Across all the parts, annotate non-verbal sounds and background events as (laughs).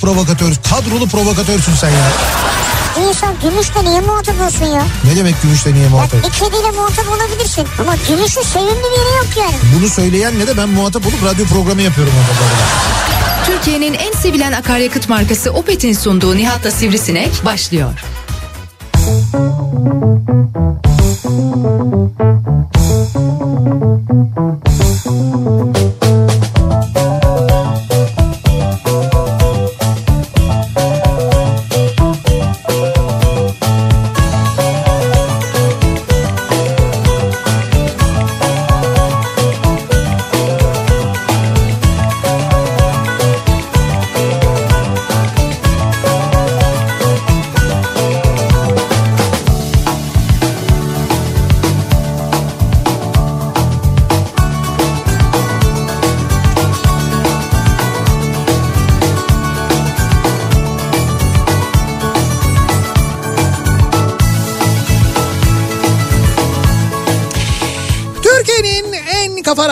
provokatör, kadrolu provokatörsün sen ya. Bir insan gümüşle niye muhatap olsun ya? Ne demek gümüşle niye Ya muhatap? bir kediyle muhatap olabilirsin. Ama gümüşün sevimli bir yeri yok yani. Bunu söyleyenle de ben muhatap olup radyo programı yapıyorum orada. Türkiye'nin en sevilen akaryakıt markası Opet'in sunduğu Nihat'la Sivrisinek başlıyor. Türkiye'nin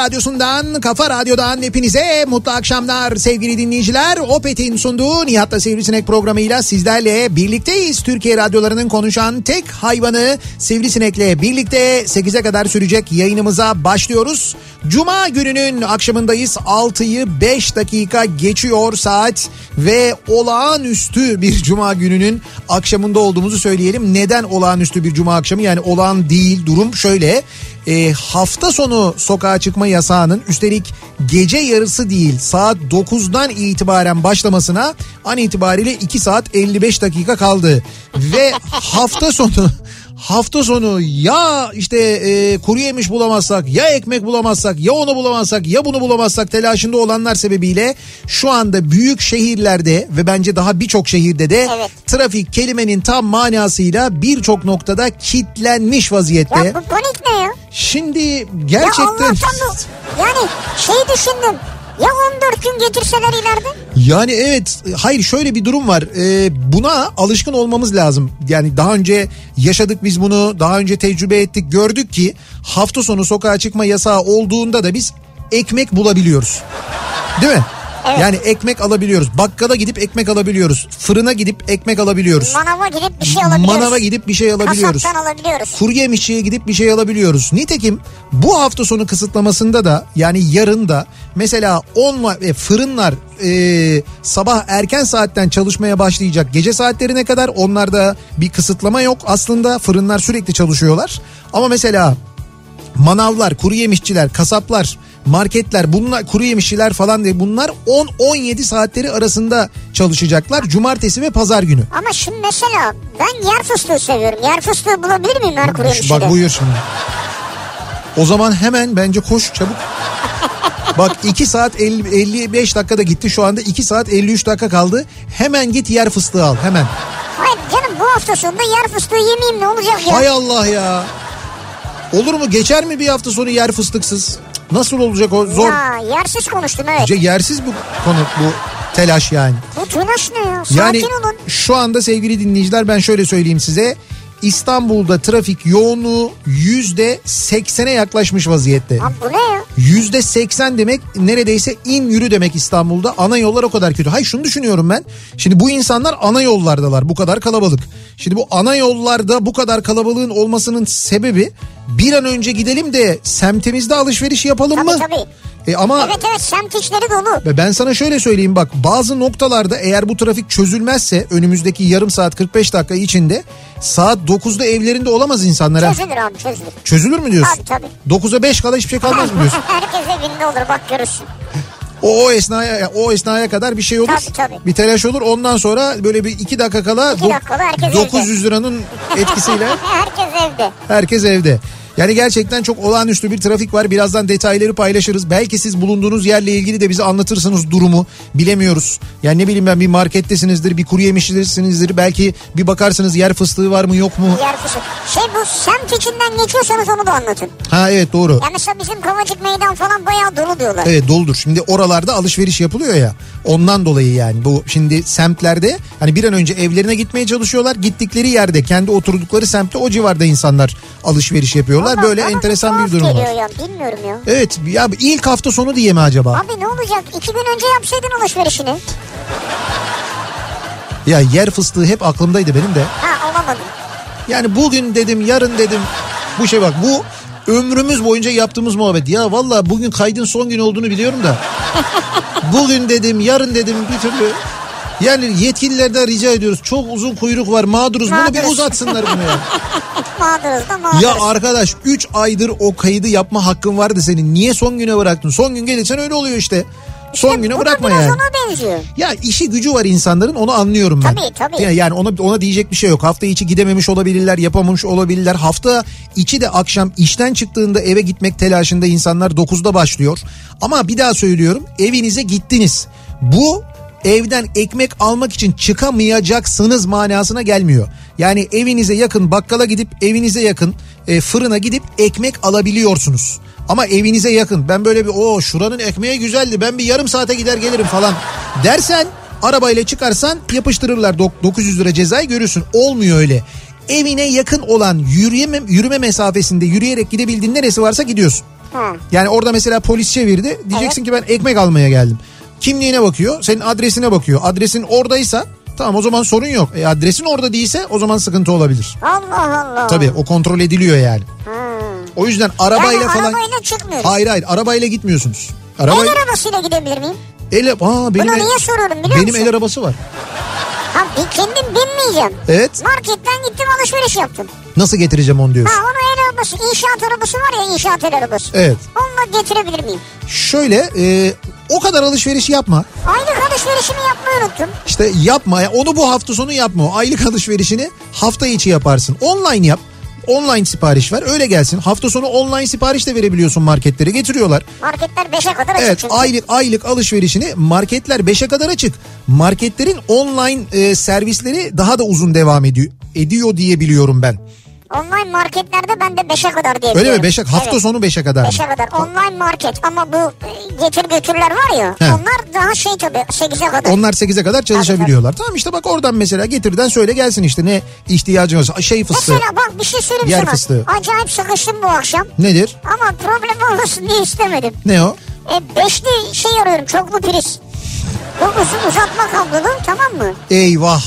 radyosundan, kafa radyodan hepinize mutlu akşamlar sevgili dinleyiciler. Opet'in sunduğu Nihat'la Sivrisinek programıyla sizlerle birlikteyiz. Türkiye radyolarının konuşan tek hayvanı Sivrisinek'le birlikte 8'e kadar sürecek yayınımıza başlıyoruz. Cuma gününün akşamındayız. 6'yı 5 dakika geçiyor saat ve olağanüstü bir cuma gününün akşamında olduğumuzu söyleyelim. Neden olağanüstü bir cuma akşamı? Yani olağan değil durum şöyle. E, hafta sonu sokağa çıkma yasağının üstelik gece yarısı değil saat 9'dan itibaren başlamasına an itibariyle 2 saat 55 dakika kaldı. Ve hafta sonu (laughs) hafta sonu ya işte e, kuru yemiş bulamazsak ya ekmek bulamazsak ya onu bulamazsak ya bunu bulamazsak telaşında olanlar sebebiyle şu anda büyük şehirlerde ve bence daha birçok şehirde de Evet. trafik kelimenin tam manasıyla birçok noktada kitlenmiş vaziyette. Ya bu panik ne ya? Şimdi Ya gerçekten Allah'tan bu. Yani şey düşündüm. Ya 14 gün getirseler ileride? yani evet hayır şöyle bir durum var Ee, buna alışkın olmamız lazım yani daha önce yaşadık biz bunu daha önce tecrübe ettik gördük ki hafta sonu sokağa çıkma yasağı olduğunda da biz ekmek bulabiliyoruz değil mi? Evet. Yani ekmek alabiliyoruz. Bakkala gidip ekmek alabiliyoruz. Fırına gidip ekmek alabiliyoruz. Manava gidip bir şey alabiliyoruz. Manava gidip bir şey alabiliyoruz. Kasaptan alabiliyoruz. Kuru yemişçiye gidip bir şey alabiliyoruz. Nitekim bu hafta sonu kısıtlamasında da yani yarın da mesela 10 e, fırınlar e, sabah erken saatten çalışmaya başlayacak. Gece saatlerine kadar onlarda bir kısıtlama yok. Aslında fırınlar sürekli çalışıyorlar. Ama mesela manavlar, kuru yemişçiler, kasaplar, marketler, bunlar kuru yemişçiler falan diye bunlar 10-17 saatleri arasında çalışacaklar. Cumartesi ve pazar günü. Ama şimdi mesela ben yer fıstığı seviyorum. Yer fıstığı bulabilir miyim her kuru yemişçide? Bak buyur şimdi. O zaman hemen bence koş çabuk. Bak 2 saat 50, 55 dakikada gitti şu anda 2 saat 53 dakika kaldı. Hemen git yer fıstığı al hemen. Hayır canım bu hafta sonunda yer fıstığı yemeyeyim ne olacak ya? Hay Allah ya. Olur mu geçer mi bir hafta sonu yer fıstıksız? Nasıl olacak o zor. Ya yersiz konuştum evet. Bence yersiz bu konu bu telaş yani. Bu telaş ne ya? Sakin Yani olun. şu anda sevgili dinleyiciler ben şöyle söyleyeyim size. İstanbul'da trafik yoğunluğu yüzde seksene yaklaşmış vaziyette. Abi bu ne ya? Yüzde seksen demek neredeyse in yürü demek İstanbul'da. Ana yollar o kadar kötü. Hayır şunu düşünüyorum ben. Şimdi bu insanlar ana yollardalar. Bu kadar kalabalık. Şimdi bu ana yollarda bu kadar kalabalığın olmasının sebebi bir an önce gidelim de semtimizde alışveriş yapalım Tabii mı? tabii. E ama Evet evet semt içleri dolu. ve ben sana şöyle söyleyeyim bak bazı noktalarda eğer bu trafik çözülmezse önümüzdeki yarım saat 45 dakika içinde saat 9'da evlerinde olamaz insanlar. ha. Çözülür abi çözülür. Çözülür mü diyorsun? Tabii tabii. 9'a 5 kala hiçbir şey kalmaz mı diyorsun? (laughs) Herkes evinde olur bak görürsün. O, o esnaya o esnaya kadar bir şey olur. Tabii, tabii. Bir telaş olur. Ondan sonra böyle bir iki dakika kala İki dakikada herkes 900 liranın etkisiyle (laughs) Herkes evde. herkes evde. Yani gerçekten çok olağanüstü bir trafik var. Birazdan detayları paylaşırız. Belki siz bulunduğunuz yerle ilgili de bize anlatırsınız durumu. Bilemiyoruz. Yani ne bileyim ben bir markettesinizdir, bir kuru yemişçisinizdir. Belki bir bakarsınız yer fıstığı var mı yok mu? Yer fıstığı. Şey bu semt içinden geçiyorsanız onu da anlatın. Ha evet doğru. Ya mesela bizim Kavacık Meydan falan bayağı dolu diyorlar. Evet doludur. Şimdi oralarda alışveriş yapılıyor ya. Ondan dolayı yani bu şimdi semtlerde hani bir an önce evlerine gitmeye çalışıyorlar. Gittikleri yerde kendi oturdukları semtte o civarda insanlar alışveriş yapıyorlar. Ama Böyle enteresan bir durum var. ya bilmiyorum ya. Evet ya ilk hafta sonu diye mi acaba? Abi ne olacak? İki gün önce yapsaydın alışverişini. Ya yer fıstığı hep aklımdaydı benim de. Ha olamadım. Yani bugün dedim yarın dedim. Bu şey bak bu ömrümüz boyunca yaptığımız muhabbet. Ya valla bugün kaydın son gün olduğunu biliyorum da. (laughs) bugün dedim yarın dedim bir türlü. Yani yetkililerden rica ediyoruz. Çok uzun kuyruk var mağduruz. Bunu bir Mağduruz. uzatsınlar bunu ya. (laughs) Mağduruz da mağduruz. Ya arkadaş 3 aydır o kaydı yapma hakkın vardı senin. Niye son güne bıraktın? Son gün gelirsen öyle oluyor işte. Son İşte güne bırakma yani. ona benziyor. Ya işi gücü var insanların onu anlıyorum ben. Tabii, tabii. Ya- Yani ona ona diyecek bir şey yok. Hafta içi gidememiş olabilirler, yapamamış olabilirler. Hafta içi de akşam işten çıktığında eve gitmek telaşında insanlar 9'da başlıyor. Ama bir daha söylüyorum evinize gittiniz. Bu evden ekmek almak için çıkamayacaksınız manasına gelmiyor. Yani evinize yakın bakkala gidip evinize yakın e, fırına gidip ekmek alabiliyorsunuz. Ama evinize yakın ben böyle bir o şuranın ekmeği güzeldi ben bir yarım saate gider gelirim falan dersen arabayla çıkarsan yapıştırırlar Dok- 900 lira cezayı görürsün. Olmuyor öyle. Evine yakın olan yürüyeme, yürüme mesafesinde yürüyerek gidebildiğin neresi varsa gidiyorsun. Yani orada mesela polis çevirdi. Diyeceksin ki ben ekmek almaya geldim. Kimliğine bakıyor, senin adresine bakıyor. Adresin oradaysa tamam o zaman sorun yok. E, adresin orada değilse o zaman sıkıntı olabilir. Allah Allah. Tabii o kontrol ediliyor yani. Ha. O yüzden arabayla yani falan... arabayla çıkmıyoruz. Hayır hayır arabayla gitmiyorsunuz. El Arabayla... arabasıyla gidebilir miyim? El, Aa, benim Bunu el- niye soruyorum biliyor Benim musun? el arabası var. Ha kendim binmeyeceğim. Evet. Marketten gittim alışveriş yaptım. Nasıl getireceğim onu diyorsun. Ha onu el arabası, inşaat arabası var ya inşaat el arabası. Evet. Onunla getirebilir miyim? Şöyle e, o kadar alışveriş yapma. Aylık alışverişimi yapmayı unuttum. İşte yapma. ya Onu bu hafta sonu yapma. Aylık alışverişini hafta içi yaparsın. Online yap. Online sipariş ver öyle gelsin. Hafta sonu online sipariş de verebiliyorsun marketlere getiriyorlar. Marketler 5'e kadar açık Evet çünkü. aylık aylık alışverişini marketler 5'e kadar açık. Marketlerin online e, servisleri daha da uzun devam ediyor ediyor diye biliyorum ben. Online marketlerde ben de 5'e kadar diye Öyle mi? biliyorum. 5'e hafta Evet. sonu 5'e kadar. mı? 5'e kadar online market ama bu e, getir götürler var ya He. onlar daha şey tabii 8'e kadar. Onlar 8'e kadar çalışabiliyorlar. Tamam işte bak oradan mesela getirden söyle gelsin işte ne ihtiyacın varsa. Şey fıstığı. Mesela bak bir şey söyleyeyim Yer sana. fıstığı. Acayip sıkıştım bu akşam Nedir? ama problem olmasın diye istemedim. Ne o? E, beşli şey arıyorum çoklu priz. Bu uzun uzatma kablolu tamam mı? Eyvah.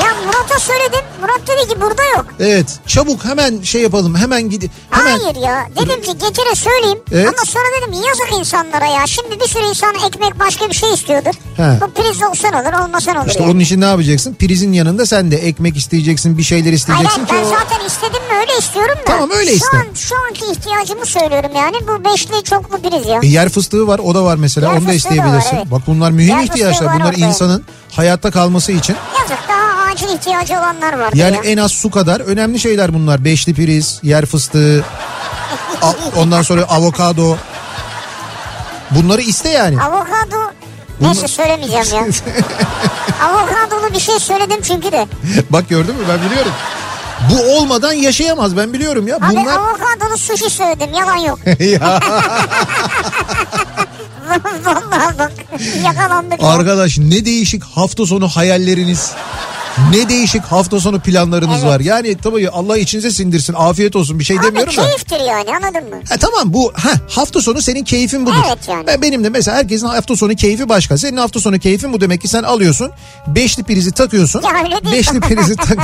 Ya Murat'a söyledim. Murat dedi ki burada yok. Evet çabuk hemen şey yapalım hemen gidi hemen. Hayır ya. Dedim ki getire söyleyeyim. Evet. Ama sonra dedim yazık insanlara ya. Şimdi bir sürü insan ekmek başka bir şey istiyordur. He. Bu priz olsan olur olmasan olur. İşte yani. onun için ne yapacaksın? Prizin yanında sen de ekmek isteyeceksin bir şeyler isteyeceksin hayır, ben o... zaten istedim mi öyle istiyorum da. Tamam, öyle şu iste. An, şu anki ihtiyacımı söylüyorum yani. Bu beşli çoklu priz ya. E, yer fıstığı var o da var mesela Yer onu da da var, isteyebilirsin. evet. Bak bunlar mühim Yer ihtiyaçlar bunlar insanın hayatta kalması için. Yazık daha acil ihtiyacı olanlar var Yani ya. en az su kadar önemli şeyler bunlar. Beşli priz, yer fıstığı, (laughs) a- ondan sonra avokado. Bunları iste yani. Avokado neyse söylemeyeceğim ya. (laughs) Avokadolu bir şey söyledim çünkü de. Bak gördün mü ben biliyorum. Bu olmadan yaşayamaz ben biliyorum ya. Abi Bunlar avokadolu sushi söyledim yalan yok. (laughs) ya Vallahi bak yakalandık. ya. arkadaş ne değişik hafta sonu hayalleriniz. Ne değişik hafta sonu planlarınız Evet. var. Yani tabii Allah içinize sindirsin. Afiyet olsun. Bir şey Abi demiyorum da. keyiftir yani anladın mı? Ha, tamam bu ha, hafta sonu senin keyfin budur. Evet yani. Ben, benim de mesela herkesin hafta sonu keyfi başka. Senin hafta sonu keyfin bu demek ki sen alıyorsun. Beşli prizi takıyorsun. Ya öyle değil. Beşli prizi (laughs) tak.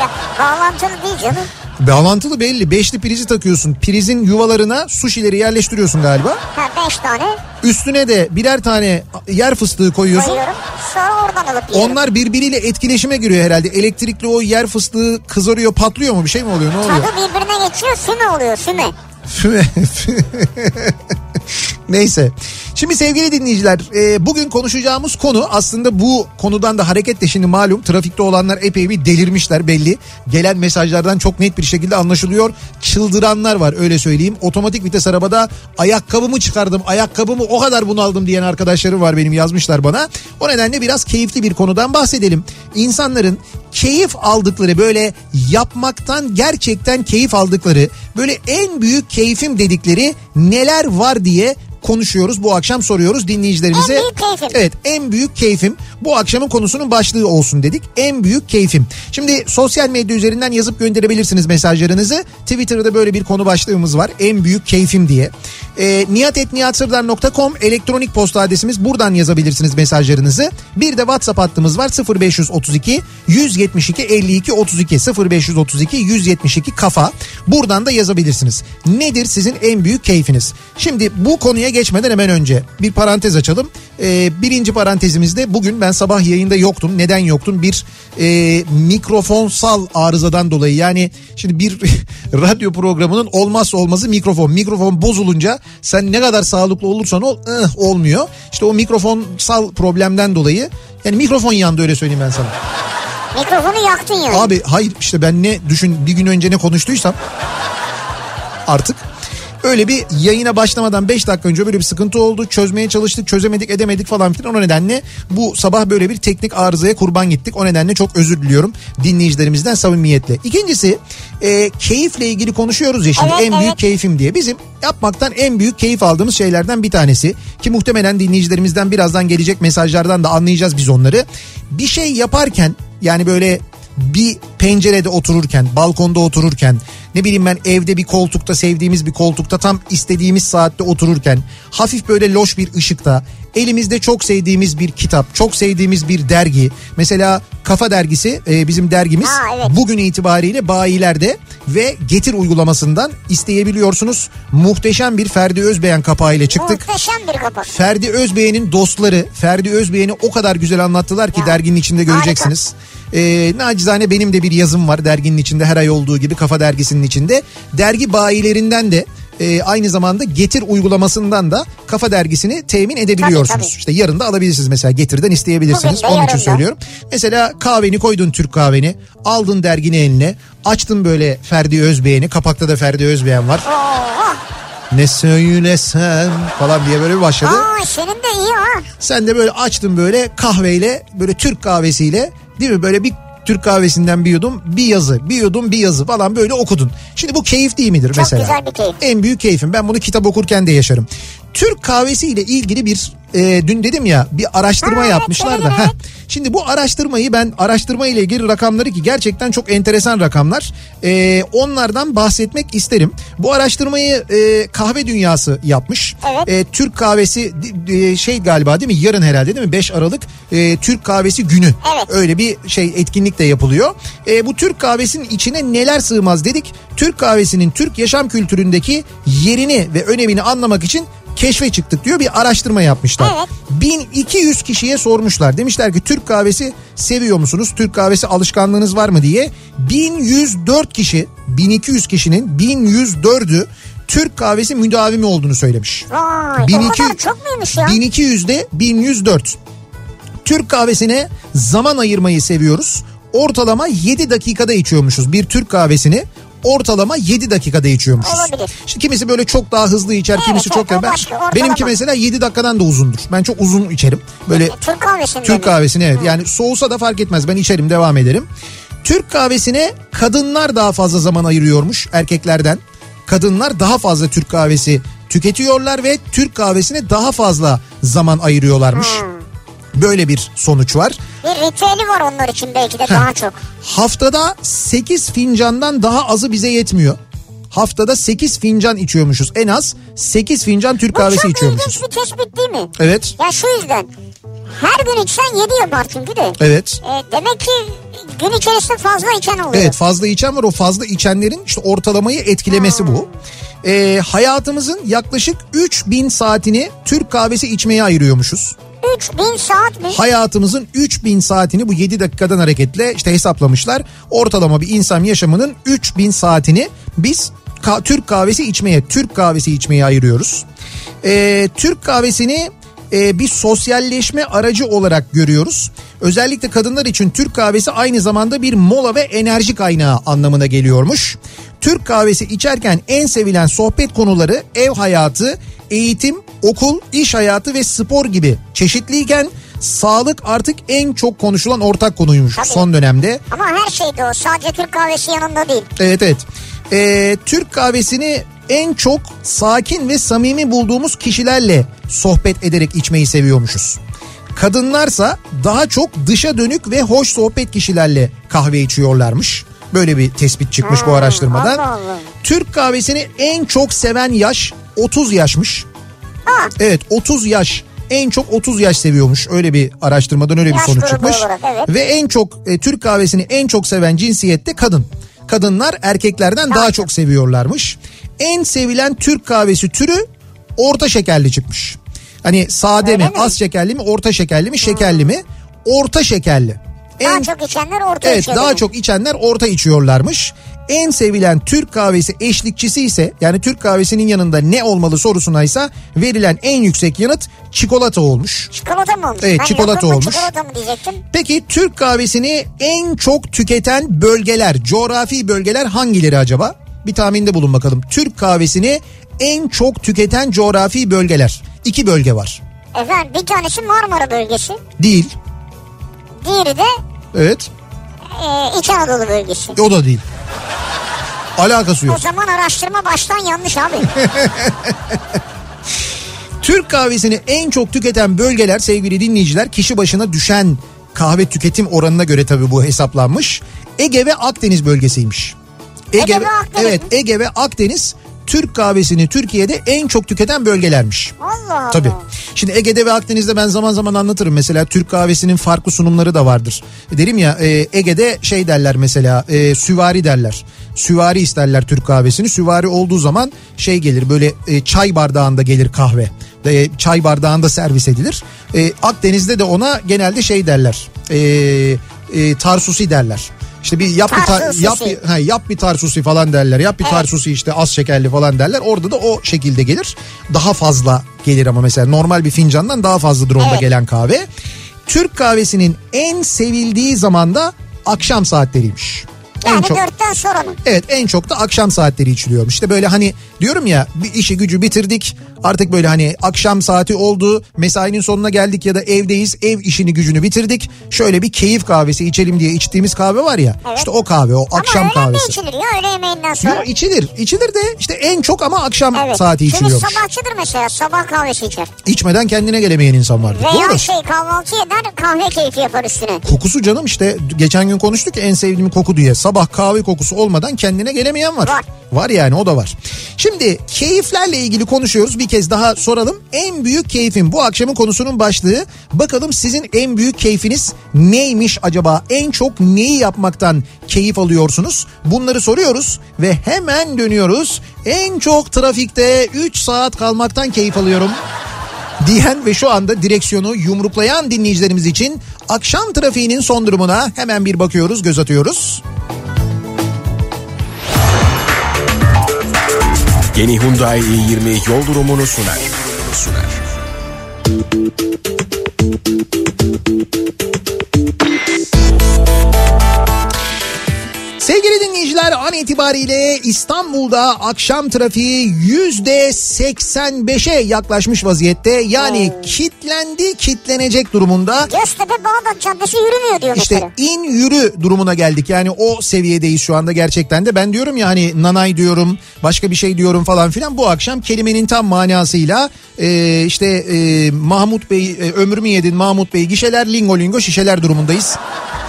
Ya, bağlantılı değil canım. Bağlantılı belli. Beşli prizi takıyorsun. Prizin yuvalarına suşileri yerleştiriyorsun galiba. Ha beş tane Üstüne de birer tane yer fıstığı koyuyorsun. koyuyorum. Sonra oradan alıp yiyorum. Onlar birbiriyle etkileşime giriyor herhalde. Elektrikli o yer fıstığı kızarıyor, patlıyor mu? Bir şey mi oluyor? Ne oluyor? Tadı birbirine geçiyor füme oluyor füme. Füme. (laughs) Neyse. Şimdi sevgili dinleyiciler e, bugün konuşacağımız konu aslında bu konudan da hareketle şimdi malum trafikte olanlar epey bir delirmişler belli. Gelen mesajlardan çok net bir şekilde anlaşılıyor. Çıldıranlar var öyle söyleyeyim. Otomatik vites arabada ayakkabımı çıkardım ayakkabımı o kadar bunaldım diyen arkadaşlarım var benim yazmışlar bana. O nedenle biraz keyifli bir konudan bahsedelim. İnsanların keyif aldıkları böyle yapmaktan gerçekten keyif aldıkları böyle en büyük keyfim dedikleri neler var diye konuşuyoruz. Bu akşam soruyoruz dinleyicilerimize. En büyük keyfim. Evet en büyük keyfim bu akşamın konusunun başlığı olsun dedik. En büyük keyfim. Şimdi sosyal medya üzerinden yazıp gönderebilirsiniz mesajlarınızı. Twitter'da böyle bir konu başlığımız var. En büyük keyfim diye. E, niyatetniyatsırdar.com elektronik posta adresimiz. Buradan yazabilirsiniz mesajlarınızı. Bir de WhatsApp hattımız var 0532 172 52 32 0532 172 kafa. Buradan da yazabilirsiniz. Nedir sizin en büyük keyfiniz? Şimdi bu konuya geçmeden hemen önce bir parantez açalım. Ee, birinci parantezimizde bugün ben sabah yayında yoktum. Neden yoktum? Bir e, mikrofonsal arızadan dolayı yani şimdi bir (laughs) radyo programının olmazsa olmazı mikrofon. Mikrofon bozulunca sen ne kadar sağlıklı olursan ol ıh, olmuyor. İşte o mikrofonsal problemden dolayı yani mikrofon yandı öyle söyleyeyim ben sana. Mikrofonu yaktın yani. Abi hayır işte ben ne düşün bir gün önce ne konuştuysam artık öyle bir yayına başlamadan 5 dakika önce böyle bir sıkıntı oldu. Çözmeye çalıştık çözemedik edemedik falan filan. O nedenle bu sabah böyle bir teknik arızaya kurban gittik. O nedenle çok özür diliyorum dinleyicilerimizden samimiyetle. İkincisi e, keyifle ilgili konuşuyoruz ya şimdi Evet, en büyük evet. keyfim diye. Bizim yapmaktan en büyük keyif aldığımız şeylerden bir tanesi. Ki muhtemelen dinleyicilerimizden birazdan gelecek mesajlardan da anlayacağız biz onları. Bir şey yaparken yani böyle bir pencerede otururken, balkonda otururken, ne bileyim ben evde bir koltukta sevdiğimiz bir koltukta tam istediğimiz saatte otururken, hafif böyle loş bir ışıkta, elimizde çok sevdiğimiz bir kitap, çok sevdiğimiz bir dergi. Mesela Kafa Dergisi e, bizim dergimiz Ha, evet. bugün itibariyle bayilerde ve Getir uygulamasından isteyebiliyorsunuz. Muhteşem bir Ferdi Özbeğen kapağıyla çıktık. Muhteşem bir kapak. Ferdi Özbeğen'in dostları Ferdi Özbeğen'i o kadar güzel anlattılar ki Ya, derginin içinde göreceksiniz. Ee, nacizane benim de bir yazım var derginin içinde her ay olduğu gibi Kafa Dergisi'nin içinde. Dergi bayilerinden de e, aynı zamanda Getir uygulamasından da Kafa Dergisini temin edebiliyorsunuz. Tabii, tabii. İşte yarın da alabilirsiniz mesela Getir'den isteyebilirsiniz. Bugün Onun için da. söylüyorum. Mesela kahveni koydun Türk kahveni aldın dergini eline açtın böyle Ferdi Özbeğen'i kapakta da Ferdi Özbeğen var. Oo. Ne söylesem falan diye böyle bir başladı. Aa senin de iyi ha. Sen de böyle açtın böyle kahveyle böyle Türk kahvesiyle değil mi böyle bir Türk kahvesinden bir yudum bir yazı bir yudum bir yazı falan böyle okudun. Şimdi bu keyif değil midir Çok mesela? güzel bir keyif. En büyük keyfim ben bunu kitap okurken de yaşarım. Türk kahvesiyle ilgili bir e, dün dedim ya bir araştırma Ha, evet, yapmışlar da. evet, heh. evet. Şimdi bu araştırmayı ben araştırma ile ilgili rakamları ki gerçekten çok enteresan rakamlar. E, onlardan bahsetmek isterim. Bu araştırmayı e, kahve dünyası yapmış. Evet. E, Türk kahvesi e, şey galiba değil mi? Yarın herhalde değil mi? 5 Aralık e, Türk kahvesi günü. Evet. Öyle bir şey etkinlik de yapılıyor. E, bu Türk kahvesinin içine neler sığmaz dedik. Türk kahvesinin Türk yaşam kültüründeki yerini ve önemini anlamak için keşfe çıktık diyor bir araştırma yapmışlar. Evet. 1200 kişiye sormuşlar. Demişler ki Türk kahvesi seviyor musunuz? Türk kahvesi alışkanlığınız var mı diye. 1104 kişi 1200 kişinin 1104'ü Türk kahvesi müdavimi olduğunu söylemiş. Vay o 1200 kadar çok muymuş ya? 1200'de 1104. Türk kahvesine zaman ayırmayı seviyoruz. Ortalama 7 dakikada içiyormuşuz bir Türk kahvesini. Ortalama 7 dakikada içiyormuşuz. Olabilir. İşte kimisi böyle çok daha hızlı içer, Evet, kimisi çok ben, ortalama. benimki mesela 7 dakikadan da uzundur. Ben çok uzun içerim. Böyle Türk kahvesinde Türk kahvesini evet. Yani soğusa da fark etmez. Ben içerim, devam ederim. Türk kahvesine kadınlar daha fazla zaman ayırıyormuş erkeklerden. Kadınlar daha fazla Türk kahvesi tüketiyorlar ve Türk kahvesine daha fazla zaman ayırıyorlarmış. Böyle bir sonuç var. Bir ritüeli var onlar için belki de daha çok. Haftada 8 fincandan daha azı bize yetmiyor. Haftada 8 fincan içiyormuşuz. En az 8 fincan Türk Bu kahvesi çok içiyormuşuz. ilginç bir tespit değil mi? Evet. Ya şu yüzden. Her gün içsen 7 yapar çünkü de. Evet. E, demek ki gün içerisinde fazla içen oluyor. Evet fazla içen var o fazla içenlerin işte ortalamayı etkilemesi bu. Ee, hayatımızın yaklaşık 3000 saatini Türk kahvesi içmeye ayırıyormuşuz. 3000 saat mi? Hayatımızın 3000 saatini bu 7 dakikadan hareketle işte hesaplamışlar. Ortalama bir insan yaşamının 3000 saatini biz ka- Türk kahvesi içmeye, Türk kahvesi içmeye ayırıyoruz. Ee, Türk kahvesini e, bir sosyalleşme aracı olarak görüyoruz. Özellikle kadınlar için Türk kahvesi aynı zamanda bir mola ve enerji kaynağı anlamına geliyormuş. Türk kahvesi içerken en sevilen sohbet konuları ev hayatı, eğitim, okul, iş hayatı ve spor gibi çeşitliyken sağlık artık en çok konuşulan ortak konuymuş Tabii. son dönemde. Ama her şeyde o. Sadece Türk kahvesi yanında değil. Evet evet. Ee, Türk kahvesini en çok sakin ve samimi bulduğumuz kişilerle sohbet ederek içmeyi seviyormuşuz. Kadınlarsa daha çok dışa dönük ve hoş sohbet kişilerle kahve içiyorlarmış. Böyle bir tespit çıkmış bu Ha, araştırmadan. Allah Allah. Türk kahvesini en çok seven yaş 30 yaşmış. Ha. Evet 30 yaş en çok 30 yaş seviyormuş. Öyle bir araştırmadan öyle bir Yaş sonuç çıkmış. olarak, evet. Ve en çok e, Türk kahvesini en çok seven cinsiyette kadın. Kadınlar erkeklerden daha çok seviyorlarmış. En sevilen Türk kahvesi türü orta şekerli çıkmış. Hani sade Öyle mi, mi? az şekerli mi, orta şekerli mi, şekerli mi? Orta şekerli. Daha En çok içenler orta Evet içiyor. daha demek. çok içenler orta içiyorlarmış. En sevilen Türk kahvesi eşlikçisi ise yani Türk kahvesinin yanında ne olmalı sorusuna ise verilen en yüksek yanıt çikolata olmuş. Çikolata mı olmuş? Evet, Ben çikolata olmuş. Çikolata mı diyecektim? Peki Türk kahvesini en çok tüketen bölgeler, coğrafi bölgeler hangileri acaba? Bir tahminde bulun bakalım. Türk kahvesini en çok tüketen coğrafi bölgeler. İki bölge var. Efendim bir tanesi Marmara bölgesi. Değil. Diğeri de Evet. E, İç Anadolu bölgesi. O da değil. Alakası yok. O zaman araştırma baştan yanlış abi. (laughs) Türk kahvesini en çok tüketen bölgeler sevgili dinleyiciler kişi başına düşen kahve tüketim oranına göre tabii bu hesaplanmış. Ege ve Akdeniz bölgesiymiş. Ege ve Akdeniz Evet? Ege ve Akdeniz Türk kahvesini Türkiye'de en çok tüketen bölgelermiş. Allah Allah. Tabii. Şimdi Ege'de ve Akdeniz'de ben zaman zaman anlatırım. Mesela Türk kahvesinin farklı sunumları da vardır. Derim ya e, Ege'de şey derler mesela e, süvari derler. Süvari isterler Türk kahvesini. Süvari olduğu zaman şey gelir böyle e, çay bardağında gelir kahve. E, çay bardağında servis edilir. E, Akdeniz'de de ona genelde şey derler. E, e, tarsusi derler. İşte bir yap bir, tar- yap bir, ha, yap bir tarsusi falan derler. Yap bir tarsusi işte az şekerli falan derler. Orada da o şekilde gelir. Daha fazla gelir ama mesela normal bir fincandan daha fazladır onda Evet. gelen kahve. Türk kahvesinin en sevildiği zamanda akşam saatleriymiş. En Yani çok dörtten sonra mı? Evet en çok da akşam saatleri içiliyormuş. İşte böyle hani diyorum ya bir işi gücü bitirdik. Artık böyle hani akşam saati oldu. Mesainin sonuna geldik ya da evdeyiz. Ev işini gücünü bitirdik. Şöyle bir keyif kahvesi içelim diye içtiğimiz kahve var ya. Evet. İşte o kahve o akşam ama öğlen de kahvesi. içilir ya öğle yemeğinden sonra. Yo, içilir. İçilir de işte en çok ama akşam Evet. saati Kimi içiliyormuş. sabahçıdır mesela sabah kahvesi içer. İçmeden kendine gelemeyen insan vardır. Veya Doğru. şey kahvaltı eder kahve keyfi yapar üstüne. Kokusu canım işte geçen gün konuştuk ya en sevdiğim koku diye. Sabah kahve kokusu olmadan kendine gelemeyen var. Var. Var yani o da var. Şimdi keyiflerle ilgili konuşuyoruz. Bir kez daha soralım. En büyük keyfin bu akşamın konusunun başlığı. Bakalım sizin en büyük keyfiniz neymiş acaba? En çok neyi yapmaktan keyif alıyorsunuz? Bunları soruyoruz ve hemen dönüyoruz. En çok trafikte 3 saat kalmaktan keyif alıyorum diyen ve şu anda direksiyonu yumruklayan dinleyicilerimiz için akşam trafiğinin son durumuna hemen bir bakıyoruz, göz atıyoruz. Yeni Hyundai i20 yol durumunu sunar. Sunar. Sevgili dinleyiciler an itibariyle İstanbul'da akşam trafiği yüzde 85'e yaklaşmış vaziyette. Yani kitlendi kitlenecek durumunda. Göztepe Bağdat Caddesi yürümüyor diyor İşte mesela. in yürü durumuna geldik. Yani o seviyedeyiz şu anda gerçekten de. Ben diyorum ya hani nanay diyorum, başka bir şey diyorum falan filan. Bu akşam kelimenin tam manasıyla e, işte e, Mahmut Bey, e, ömrümü yedin Mahmut Bey gişeler lingo lingo şişeler durumundayız.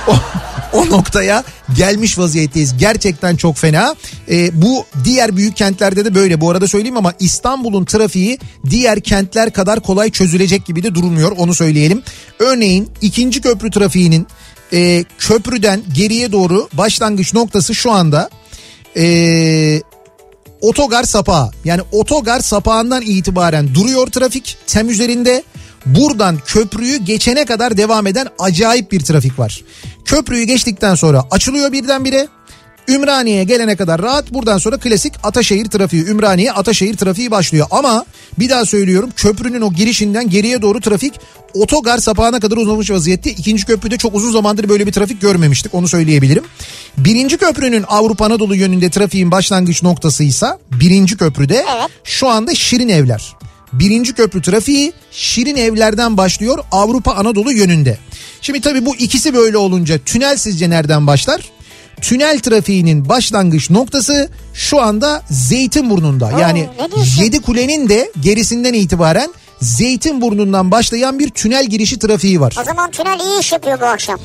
(laughs) o noktaya gelmiş vaziyetteyiz. Gerçekten çok fena. E, bu diğer büyük kentlerde de böyle. Bu arada söyleyeyim ama İstanbul'un trafiği diğer kentler kadar kolay çözülecek gibi de durmuyor. Onu söyleyelim. Örneğin ikinci köprü trafiğinin e, köprüden geriye doğru başlangıç noktası şu anda e, otogar sapağı yani otogar sapağından itibaren duruyor trafik tem üzerinde. Buradan köprüyü geçene kadar devam eden acayip bir trafik var. Köprüyü geçtikten sonra açılıyor birdenbire. Ümraniye'ye gelene kadar rahat. Buradan sonra klasik Ataşehir trafiği. Ümraniye Ataşehir trafiği başlıyor. Ama bir daha söylüyorum köprünün o girişinden geriye doğru trafik otogar sapağına kadar uzamış vaziyette. İkinci köprüde çok uzun zamandır böyle bir trafik görmemiştik onu söyleyebilirim. Birinci köprünün Avrupa Anadolu yönünde trafiğin başlangıç noktasıysa birinci köprüde Evet. şu anda Şirin Evler. Birinci köprü trafiği Şirin Evler'den başlıyor Avrupa Anadolu yönünde. Şimdi tabii bu ikisi böyle olunca tünel sizce nereden başlar? Tünel trafiğinin başlangıç noktası şu anda Zeytinburnu'nda. yani ne diyorsun? Yedi Kule'nin de gerisinden itibaren Zeytinburnu'ndan başlayan bir tünel girişi trafiği var. O zaman tünel iyi iş yapıyor bu akşam.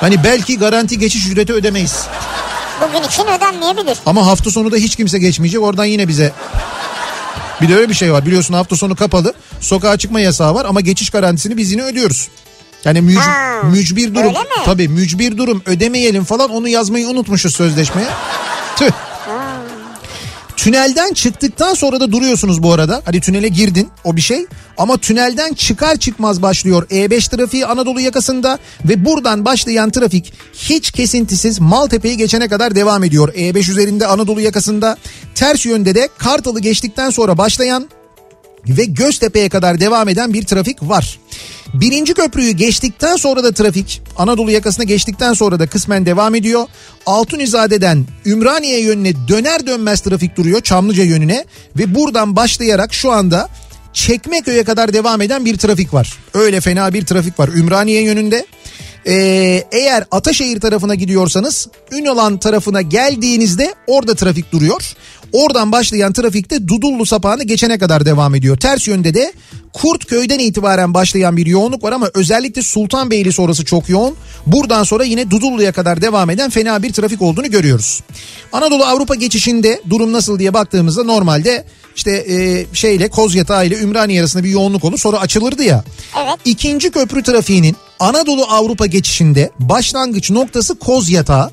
Hani belki garanti geçiş ücreti ödemeyiz. Bugün için ödenmeyebilir. Ama hafta sonu da hiç kimse geçmeyecek. Oradan yine bize bir de öyle bir şey var. Biliyorsun hafta sonu kapalı. Sokağa çıkma yasağı var ama geçiş garantisini biz yine ödüyoruz. Yani müc- Ha, mücbir durum. Tabii mücbir durum ödemeyelim falan onu yazmayı unutmuşuz sözleşmeye. Tüh. Tünelden çıktıktan sonra da duruyorsunuz bu arada. Hadi tünele girdin o bir şey. Ama tünelden çıkar çıkmaz başlıyor E5 trafiği Anadolu yakasında ve buradan başlayan trafik hiç kesintisiz Maltepe'yi geçene kadar devam ediyor. E5 üzerinde Anadolu yakasında ters yönde de Kartal'ı geçtikten sonra başlayan ve Göztepe'ye kadar devam eden bir trafik var. Birinci köprüyü geçtikten sonra da trafik Anadolu yakasına geçtikten sonra da kısmen devam ediyor. Altunizade'den Ümraniye yönüne döner dönmez trafik duruyor Çamlıca yönüne ve buradan başlayarak şu anda Çekmeköy'e kadar devam eden bir trafik var. Öyle fena bir trafik var Ümraniye yönünde. Ee, eğer Ataşehir tarafına gidiyorsanız Ünalan tarafına geldiğinizde orada trafik duruyor. Oradan başlayan trafikte Dudullu sapağını geçene kadar devam ediyor. Ters yönde de Kurtköy'den itibaren başlayan bir yoğunluk var ama özellikle Sultanbeyli sonrası çok yoğun. Buradan sonra yine Dudullu'ya kadar devam eden fena bir trafik olduğunu görüyoruz. Anadolu Avrupa geçişinde durum nasıl diye baktığımızda normalde işte e, şeyle Kozyatağı ile Ümraniye arasında bir yoğunluk olur sonra açılırdı ya. Evet. İkinci köprü trafiğinin Anadolu Avrupa geçişinde başlangıç noktası Koz Yatağı.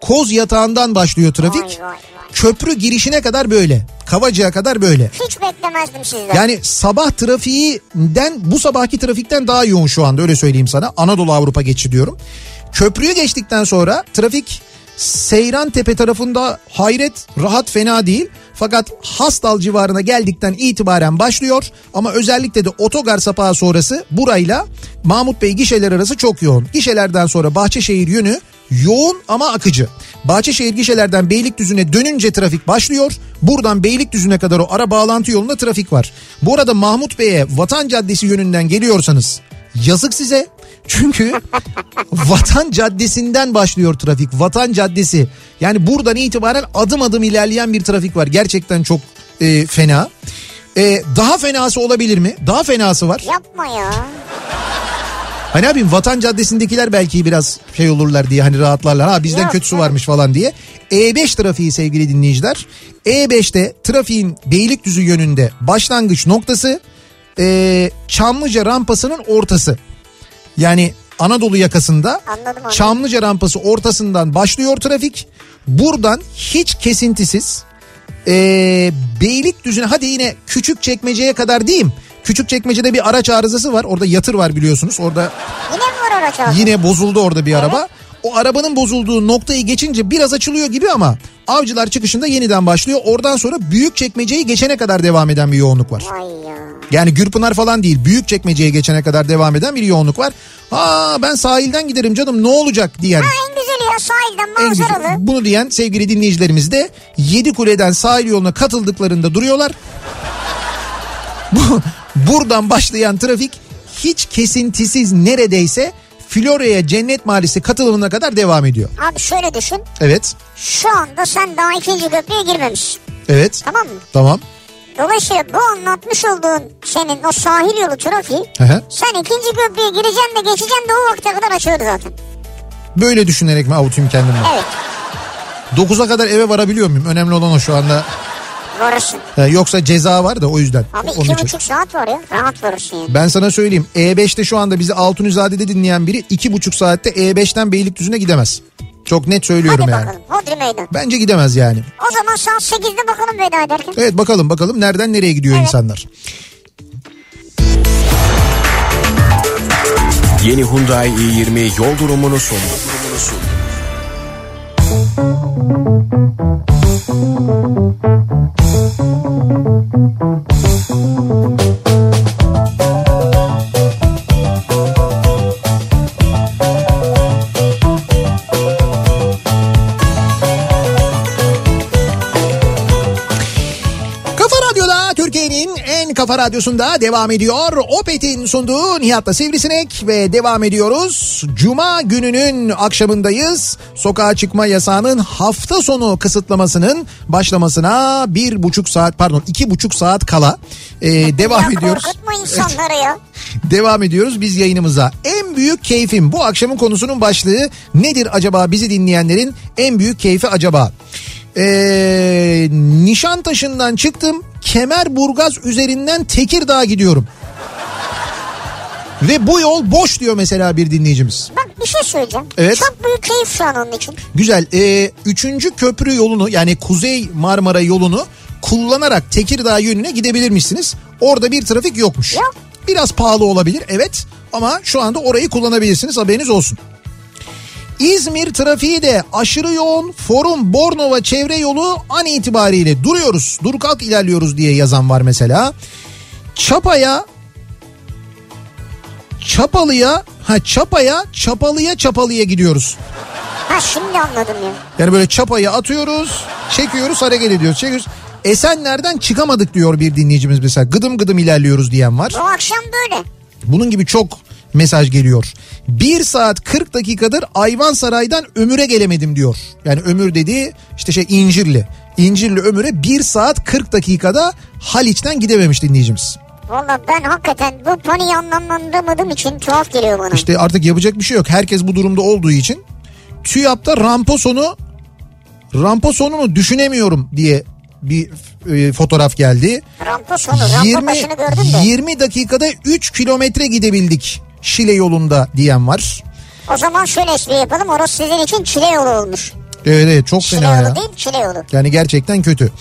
Koz Yatağı'ndan başlıyor trafik. Vay, vay, vay. Köprü girişine kadar böyle. Kavacığa kadar böyle. Hiç beklemezdim sizden. Yani sabah trafiğinden bu sabahki trafikten daha yoğun şu anda öyle söyleyeyim sana. Anadolu Avrupa geçişi diyorum. Köprüyü geçtikten sonra trafik Seyran Tepe tarafında hayret rahat fena değil. Fakat Hastal civarına geldikten itibaren başlıyor. Ama özellikle de otogar sapağı sonrası burayla Mahmut Bey gişeler arası çok yoğun. Gişelerden sonra Bahçeşehir yönü yoğun ama akıcı. Bahçeşehir gişelerden Beylikdüzü'ne dönünce trafik başlıyor. Buradan Beylikdüzü'ne kadar o ara bağlantı yolunda trafik var. Bu arada Mahmut Bey'e Vatan Caddesi yönünden geliyorsanız yazık size. Çünkü (laughs) Vatan Caddesi'nden başlıyor trafik. Vatan Caddesi. Yani buradan itibaren adım adım ilerleyen bir trafik var. Gerçekten çok e, fena. E, daha fenası olabilir mi? Daha fenası var. Yapma ya. Hani abim Vatan Caddesi'ndekiler belki biraz şey olurlar diye hani rahatlarlar. Ha bizden Yok, kötüsü evet. varmış falan diye. E5 trafiği sevgili dinleyiciler. E5'te trafiğin Beylikdüzü yönünde başlangıç noktası e, Çamlıca rampasının ortası. Yani Anadolu yakasında Anladım, anladım. Çamlıca rampası ortasından başlıyor trafik. Buradan hiç kesintisiz e, Beylikdüzü'ne hadi yine küçük çekmeceye kadar diyeyim. Küçük çekmecede bir araç arızası var. Orada yatır var biliyorsunuz. Orada Yine var araç abi? Yine bozuldu orada bir araba. O arabanın bozulduğu noktayı geçince biraz açılıyor gibi ama avcılar çıkışında yeniden başlıyor. Oradan sonra büyük çekmeceyi geçene kadar devam eden bir yoğunluk var. Vay ya. Yani Gürpınar falan değil büyük çekmeceye geçene kadar devam eden bir yoğunluk var. Ha ben sahilden giderim canım ne olacak diyen. En güzeli ya sahilden En güzel- manzaralı. bunu diyen sevgili dinleyicilerimiz de Yedi Kule'den sahil yoluna katıldıklarında duruyorlar. Bu, buradan başlayan trafik hiç kesintisiz neredeyse Florya'ya Cennet Mahallesi katılımına kadar devam ediyor. Abi şöyle düşün. Evet, Şu anda sen daha ikinci köprüye girmemişsin. evet, Tamam mı? tamam. Dolayısıyla bu anlatmış olduğun senin o sahil yolu trafiği hı. sen ikinci köprüye gireceksin de geçeceksin de o vakte kadar açılır zaten. Böyle düşünerek mi avutayım kendimi? Evet 9'a kadar eve varabiliyor muyum? Önemli olan o şu anda. Varırsın. Ee, yoksa ceza var da o yüzden. Abi iki için. buçuk saat var ya rahat varırsın yani. Ben sana söyleyeyim E5'te şu anda bizi Altunizade'de dinleyen biri iki buçuk saatte E5'ten Beylikdüzü'ne gidemez. Çok net söylüyorum Hadi yani. bakalım Hodri meydan. Bence gidemez yani. O zaman saat 8'de bakalım veda ederken. Evet bakalım bakalım nereden nereye gidiyor Evet. insanlar. Yeni Hyundai i20 yol durumunu sundu. Kafa kafa radyosunda devam ediyor. Opet'in sunduğu Nihat'la Sivrisinek ve devam ediyoruz. Cuma gününün akşamındayız. Sokağa çıkma yasağının hafta sonu kısıtlamasının başlamasına bir buçuk saat pardon iki buçuk saat kala e, devam ya ediyoruz. korkutma insanları ya. (laughs) Devam ediyoruz biz yayınımıza. En büyük keyfim bu akşamın konusunun başlığı nedir acaba bizi dinleyenlerin en büyük keyfi acaba? Ee, Nişantaşı'ndan çıktım Kemerburgaz üzerinden Tekirdağ'a gidiyorum. Ve bu yol boş diyor mesela bir dinleyicimiz. Bak bir şey söyleyeceğim. Evet. Çok büyük keyif şu an onun için. Güzel. Ee, üçüncü köprü yolunu yani Kuzey Marmara yolunu kullanarak Tekirdağ yönüne gidebilirmişsiniz. Orada bir trafik yokmuş. Yok. Biraz pahalı olabilir evet ama şu anda orayı kullanabilirsiniz haberiniz olsun. İzmir trafiği de aşırı yoğun Forum Bornova çevre yolu an itibariyle duruyoruz. Dur kalk ilerliyoruz diye yazan var mesela. Çapa'ya Çapalı'ya ha Çapa'ya Çapalı'ya Çapalı'ya gidiyoruz. Ha şimdi anladım ya. Yani böyle çapayı atıyoruz, çekiyoruz, hareket ediyoruz, çekiyoruz. Esenler'den çıkamadık diyor bir dinleyicimiz mesela. Gıdım gıdım ilerliyoruz diyen var. Bu akşam böyle. Bunun gibi çok mesaj geliyor. 1 saat 40 dakikadır Ayvansaray'dan Ömür'e gelemedim diyor. Yani Ömür dediği işte şey İncirli. İncirli Ömür'e 1 saat 40 dakikada Haliç'ten gidememiş dinleyicimiz. Valla ben hakikaten bu paniği anlamlandıramadığım için tuhaf geliyor bana. İşte artık yapacak bir şey yok. Herkes bu durumda olduğu için TÜYAP'ta rampa sonu rampa sonunu düşünemiyorum diye bir e, fotoğraf geldi. rampa sonu, rampa 20, başını gördün de. 20 dakikada 3 kilometre gidebildik Şile yolunda diyen var. O zaman şöyle espri yapalım. Orası sizin için çile yolu olmuş. Evet evet çok Çile fena yolu ya. değil çile yolu. Yani gerçekten kötü.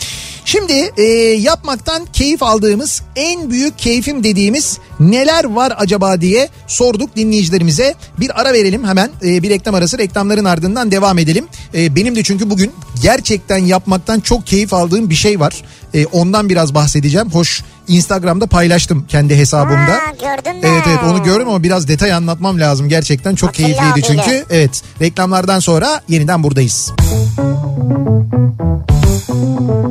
Şimdi e, yapmaktan keyif aldığımız en büyük keyfim dediğimiz neler var acaba diye sorduk dinleyicilerimize. Bir ara verelim hemen e, bir reklam arası reklamların ardından devam edelim. E, benim de çünkü bugün gerçekten yapmaktan çok keyif aldığım bir şey var. E, ondan biraz bahsedeceğim. Hoş Instagram'da paylaştım kendi hesabımda. Ha, gördün mü? Evet evet onu gördüm ama biraz detay anlatmam lazım. Gerçekten çok Atilla keyifliydi abiyle. çünkü. Evet reklamlardan sonra yeniden buradayız. Kafa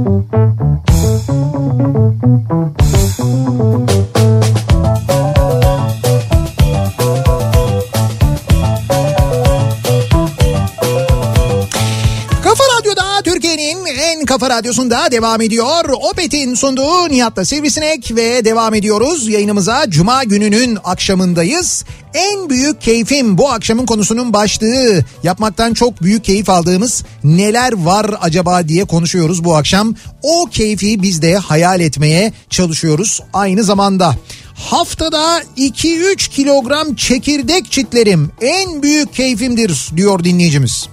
kafa radyosunda devam ediyor. Opet'in sunduğu Nihat'la Sivrisinek ve devam ediyoruz. Yayınımıza Cuma gününün akşamındayız. En büyük keyfim bu akşamın konusunun başlığı. Yapmaktan çok büyük keyif aldığımız neler var acaba diye konuşuyoruz bu akşam. O keyfi biz de hayal etmeye çalışıyoruz aynı zamanda. Haftada 2-3 kilogram çekirdek çitlerim en büyük keyfimdir diyor dinleyicimiz.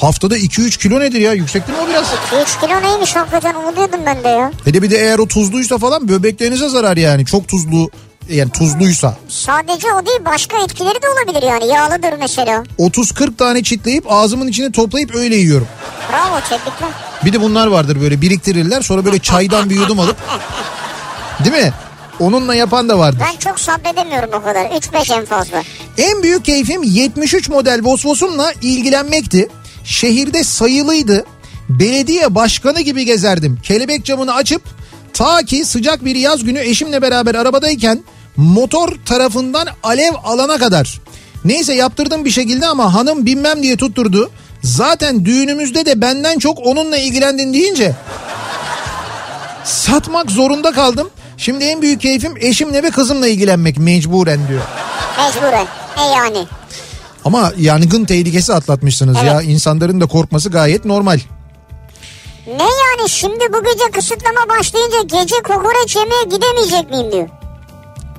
Haftada 2-3 kilo nedir ya? Yüksek değil mi o biraz? 3 kilo neymiş hakikaten umuduyordum ben de ya. Hele bir de eğer o tuzluysa falan böbreklerinize zarar yani. Çok tuzlu yani tuzluysa. Sadece o değil başka etkileri de olabilir yani. Yağlıdır mesela. 30-40 tane çitleyip ağzımın içine toplayıp öyle yiyorum. Bravo tebrikler. Bir de bunlar vardır böyle biriktirirler sonra böyle çaydan bir yudum alıp. Değil mi? Onunla yapan da vardır. Ben çok sabredemiyorum o kadar. 3-5 en fazla. En büyük keyfim 73 model Vosvos'umla ilgilenmekti. Şehirde sayılıydı. Belediye başkanı gibi gezerdim. Kelebek camını açıp ta ki sıcak bir yaz günü eşimle beraber arabadayken motor tarafından alev alana kadar. Neyse yaptırdım bir şekilde ama hanım bilmem diye tutturdu. Zaten düğünümüzde de benden çok onunla ilgilendin deyince satmak zorunda kaldım. Şimdi en büyük keyfim eşimle ve kızımla ilgilenmek mecburen diyor. Mecburen. E yani. Ama yangın tehlikesi atlatmışsınız Evet. ya. İnsanların da korkması gayet normal. Ne yani şimdi bu gece kısıtlama başlayınca gece kokoreç yemeye gidemeyecek miyim diyor.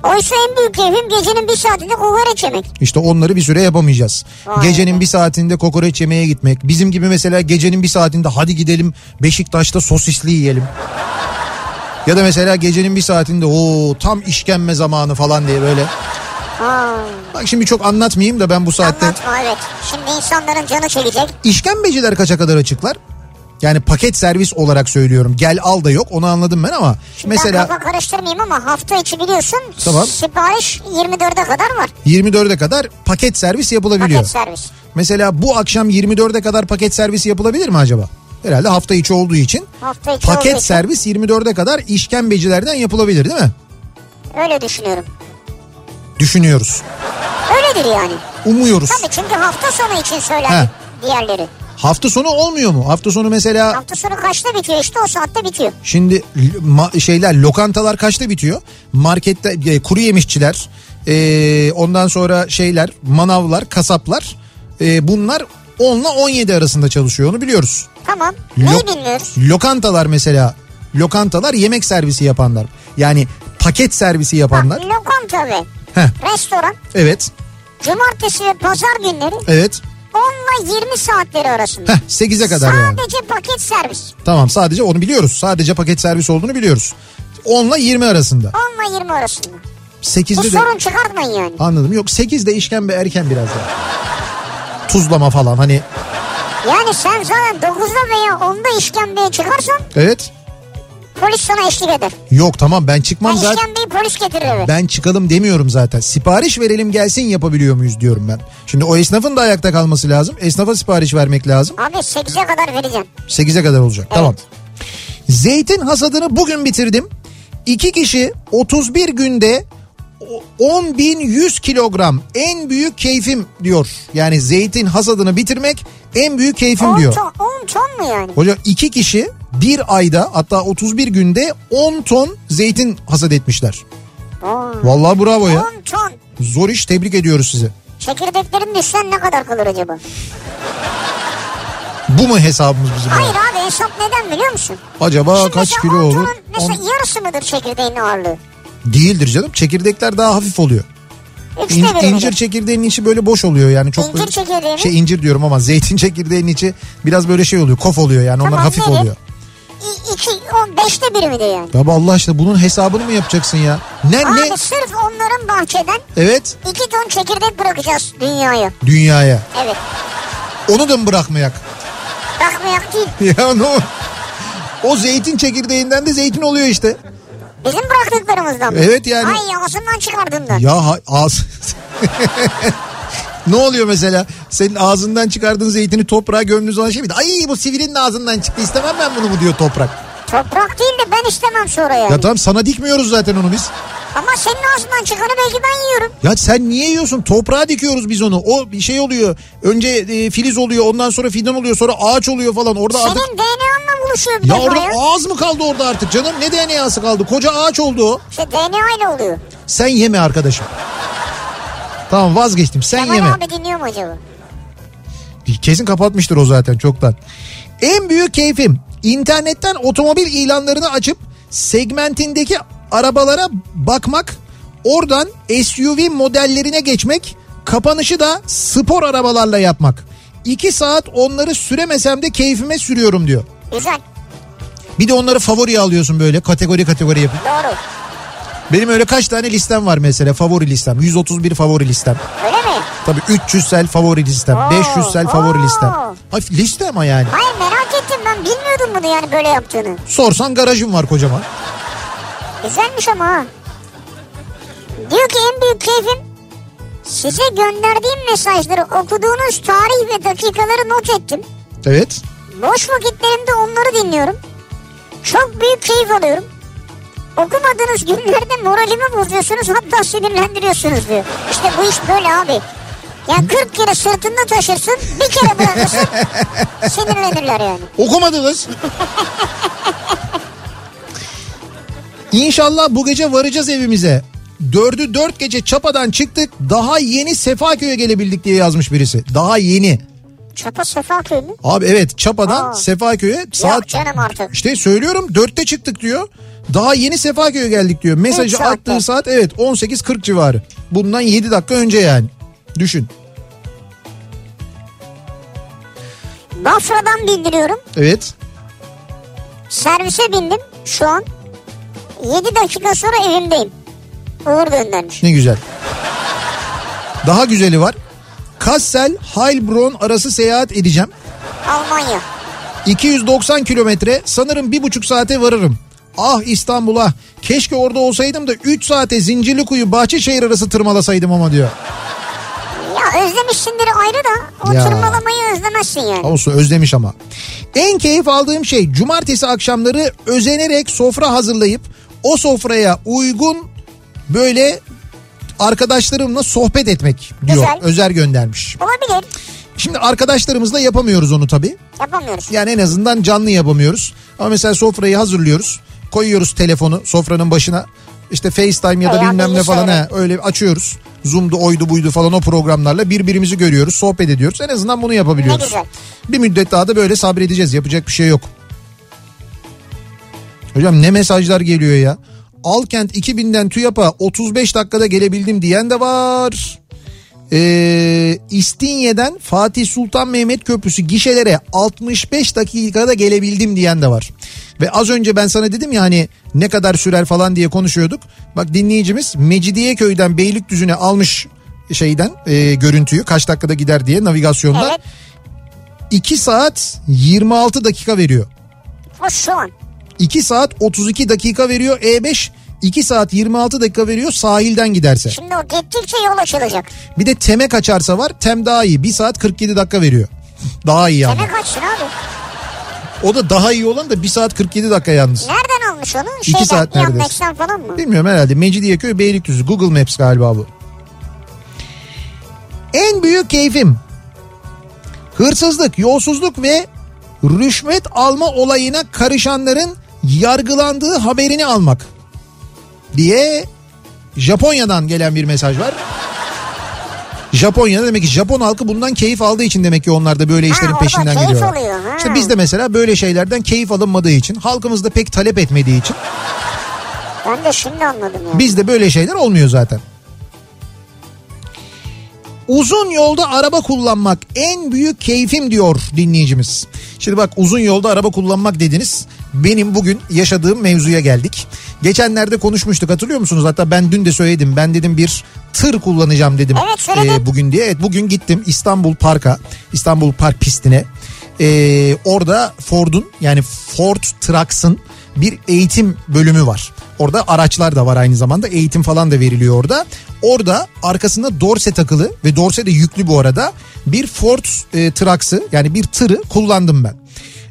Oysa en büyük keyfim gecenin bir saatinde kokoreç yemek. İşte onları bir süre yapamayacağız. Vay gecenin be. bir saatinde kokoreç yemeye gitmek. Bizim gibi mesela gecenin bir saatinde hadi gidelim Beşiktaş'ta sosisli yiyelim. Ya da mesela gecenin bir saatinde o tam işkembe zamanı falan diye böyle Ha, Bak şimdi çok anlatmayayım da ben bu saatte. anlatma evet. Şimdi insanların canı çekecek. İşkembeciler kaça kadar açıklar? Yani paket servis olarak söylüyorum. Gel al da yok onu anladım ben ama. Şimdi mesela Ben kafa karıştırmayayım ama hafta içi biliyorsun Tamam. sipariş 24'e kadar var. 24'e kadar paket servis yapılabiliyor. Paket servis. Mesela bu akşam 24'e kadar paket servisi yapılabilir mi acaba? Herhalde hafta içi olduğu için Hafta içi olduğu paket için. servis 24'e kadar işkembecilerden yapılabilir değil mi? Öyle düşünüyorum. Düşünüyoruz. Öyledir yani. Umuyoruz. Tabii çünkü hafta sonu için He. söylendi diğerleri. Hafta sonu olmuyor mu? Hafta sonu mesela Hafta sonu kaçta bitiyor işte o saatte bitiyor. şimdi şeyler lokantalar kaçta bitiyor? Markette e, kuru yemişçiler e, ondan sonra şeyler manavlar kasaplar e, bunlar 10 ile 17 arasında çalışıyor onu biliyoruz. Tamam. Neyi Lo- bilmiyoruz? Lokantalar mesela lokantalar yemek servisi yapanlar yani paket servisi yapanlar. Ha, lokanta ve Heh, restoran evet cumartesi ve pazar günleri evet 10 ile 20 saatleri arasında. Heh, 8'e kadar yani. Sadece paket servis. Tamam sadece onu biliyoruz. Sadece paket servis olduğunu biliyoruz. 10 ile 20 arasında. 10 ile 20 arasında. Bu 8'de de sorun çıkartmayın yani. anladım. Yok 8'de işkembe erken biraz daha. Tuzlama falan hani Yani sen zaten 9'da veya 10'da işkembeye çıkarsan evet. Polis sana eşlik eder. Yok tamam ben Ben çıkmam zaten. işkembeyi polis getirir eve. Ben çıkalım demiyorum zaten. Sipariş verelim gelsin yapabiliyor muyuz diyorum ben. Şimdi o esnafın da ayakta kalması lazım. Esnafa sipariş vermek lazım. Abi 8'e kadar vereceğim. 8'e kadar olacak. Tamam. Zeytin hasadını bugün bitirdim. İki kişi 31 günde 10.100 kilogram en büyük keyfim diyor. Yani zeytin hasadını bitirmek en büyük keyfim 10 diyor. ton, 10 ton mu yani? Hocam iki kişi bir ayda hatta 31 günde 10 ton zeytin hasat etmişler. Oo. Vallahi bravo ya. 10 ton. Zor iş tebrik ediyoruz sizi. Çekirdeklerin düşsen ne kadar kalır acaba? Bu mu hesabımız bizim? Hayır ya? abi hesap neden biliyor musun? Acaba Şimdi kaç kilo 10 olur? tonun Mesela On- yarısı mıdır çekirdeğin ağırlığı? Değildir canım. Çekirdekler daha hafif oluyor. İn- incir çekirdeğinin içi böyle boş oluyor yani çok İncir böyle- şey incir diyorum ama zeytin (laughs) çekirdeğinin içi biraz böyle şey oluyor kof oluyor yani onlar Tamam, hafif nedir? oluyor. İki, on, beşte biri midir yani? Ya Allah aşkına bunun hesabını mı yapacaksın ya? Ne Abi ne? sırf onların bahçeden Evet iki ton çekirdek bırakacağız dünyaya. dünyaya. Evet. Onu da mı bırakmayak? Bırakmayak değil. (laughs) ya ne o? Zeytin çekirdeğinden de zeytin oluyor işte. Bizim bıraktıklarımızdan. mı? Evet yani. Ay ağzından çıkardığından. Ya ha- ağız... (laughs) ne oluyor mesela? Senin ağzından çıkardığın zeytini toprağa gömdüğün zaman şey miydi? Ay bu sivilinin ağzından çıktı istemem ben bunu mu diyor toprak. Toprak değil de ben istemem sonra yani. Ya tamam sana dikmiyoruz zaten onu biz. Ama senin ağzından çıkanı belki ben yiyorum. Ya sen niye yiyorsun? Toprağa dikiyoruz biz onu. O bir şey oluyor. Önce e, filiz oluyor ondan sonra fidan oluyor sonra ağaç oluyor falan. Orada Senin artık... DNA'nla buluşuyor bir Ya orada ya. ağız mı kaldı orada artık canım? Ne DNA'sı kaldı? Koca ağaç oldu o. İşte DNA ile oluyor. Sen yeme arkadaşım. Tamam vazgeçtim. Sen Kemal yeme. abi dinliyor mu acaba? Kesin kapatmıştır o zaten çoktan. En büyük keyfim internetten otomobil ilanlarını açıp segmentindeki arabalara bakmak, oradan SUV modellerine geçmek, kapanışı da spor arabalarla yapmak. 2 saat onları süremesem de keyfime sürüyorum diyor. Güzel. Bir de onları favoriye alıyorsun böyle kategori kategori yapıp. Doğru. Benim öyle kaç tane listem var mesela favori listem. 131 favori listem. Öyle mi? Tabii 300'sel favori listem. Oo, 500'sel favori oo. listem. Hafif liste ama yani. Hayır merak ettim ben bilmiyordum bunu yani böyle yaptığını. Sorsan garajım var kocaman. Güzelmiş ama ha. Diyor ki en büyük keyfim size gönderdiğim mesajları okuduğunuz tarih ve dakikaları not ettim. Evet. Boş vakitlerimde onları dinliyorum. Çok büyük keyif alıyorum. Okumadığınız günlerde moralimi bozuyorsunuz hatta sinirlendiriyorsunuz diyor. İşte bu iş böyle abi. Yani 40 kere sırtında taşırsın bir kere bırakırsın (laughs) sinirlenirler yani. Okumadınız. İnşallah bu gece varacağız evimize. Dördü dört gece Çapa'dan çıktık. Daha yeni Sefaköy'e gelebildik diye yazmış birisi. Daha yeni. Çapa Sefaköy mü? Abi evet Çapa'dan Aa. Sefaköy'e saat... canım artık. İşte söylüyorum dörtte çıktık diyor. Daha yeni Sefaköy'e geldik diyor. Mesajı attığı saat evet 18.40 civarı. Bundan 7 dakika önce yani. Düşün. Bafra'dan bildiriyorum. Evet. Servise bindim şu an. 7 dakika sonra evimdeyim. Uğur göndermiş. Ne güzel. Daha güzeli var. Kassel Heilbronn arası seyahat edeceğim. Almanya. 290 kilometre sanırım bir buçuk saate varırım. Ah İstanbul'a keşke orada olsaydım da 3 saate Zincirlikuyu Bahçeşehir arası tırmalasaydım ama diyor. Ya özlemişsindir ayrı da o Ya. tırmalamayı özlemezsin yani. Olsun özlemiş ama. En keyif aldığım şey cumartesi akşamları özenerek sofra hazırlayıp o sofraya uygun böyle arkadaşlarımla sohbet etmek diyor. Güzel. Özer göndermiş. Olabilir. Şimdi arkadaşlarımızla yapamıyoruz onu tabii. Yapamıyoruz. Yani en azından canlı yapamıyoruz. Ama mesela sofrayı hazırlıyoruz. Koyuyoruz telefonu sofranın başına. İşte FaceTime ya da Veya bilmem ne falan he, öyle açıyoruz. Zoom'du oydu buydu falan o programlarla birbirimizi görüyoruz, sohbet ediyoruz. En azından bunu yapabiliyoruz. Ne güzel. Bir müddet daha da böyle sabredeceğiz. Yapacak bir şey yok. Hocam ne mesajlar geliyor ya. Alkent 2000'den TÜYAP'a 35 dakikada gelebildim diyen de var. Ee, İstinye'den Fatih Sultan Mehmet Köprüsü gişelere 65 dakikada gelebildim diyen de var. Ve az önce ben sana dedim ya hani ne kadar sürer falan diye konuşuyorduk. Bak dinleyicimiz Mecidiyeköy'den Beylikdüzü'ne almış şeyden e, görüntüyü kaç dakikada gider diye navigasyonda. Evet. 2 saat 26 dakika veriyor. O şu an. 2 saat 32 dakika veriyor E5 2 saat 26 dakika veriyor sahilden giderse. Şimdi o gittikçe yol açılacak. Bir de Tem'e kaçarsa var Tem daha iyi 1 saat 47 dakika veriyor. Daha iyi yani. Sene kaçsın abi? O da daha iyi olan da 1 saat 47 dakika yalnız. Nereden almış onu? Şeyden, saat neredeyse. Yandex'ten falan mı? Bilmiyorum herhalde Mecidiyeköy Beylikdüzü Google Maps galiba bu. En büyük keyfim hırsızlık, yolsuzluk ve rüşvet alma olayına karışanların yargılandığı haberini almak diye Japonya'dan gelen bir mesaj var. Japonya'da demek ki Japon halkı bundan keyif aldığı için demek ki onlar da böyle işlerin orada peşinden geliyorlar. oluyor, ha. İşte biz de mesela böyle şeylerden keyif alınmadığı için halkımız da pek talep etmediği için Ben de şimdi anladım ya. Bizde böyle şeyler olmuyor zaten. Uzun yolda araba kullanmak en büyük keyfim diyor dinleyicimiz. Şimdi bak uzun yolda araba kullanmak dediniz. Benim bugün yaşadığım mevzuya geldik. Geçenlerde konuşmuştuk hatırlıyor musunuz? Hatta ben dün de söyledim. Ben dedim bir tır kullanacağım dedim. Evet, söyledin. Ee, bugün diye. Evet bugün gittim İstanbul Park'a. İstanbul Park pistine. Ee, orada Ford'un yani Ford Trucks'ın bir eğitim bölümü var. Orada araçlar da var aynı zamanda eğitim falan da veriliyor orada. Orada arkasında dorse takılı ve dorse de yüklü bu arada bir Ford e, Trucks'ı yani bir tırı kullandım ben.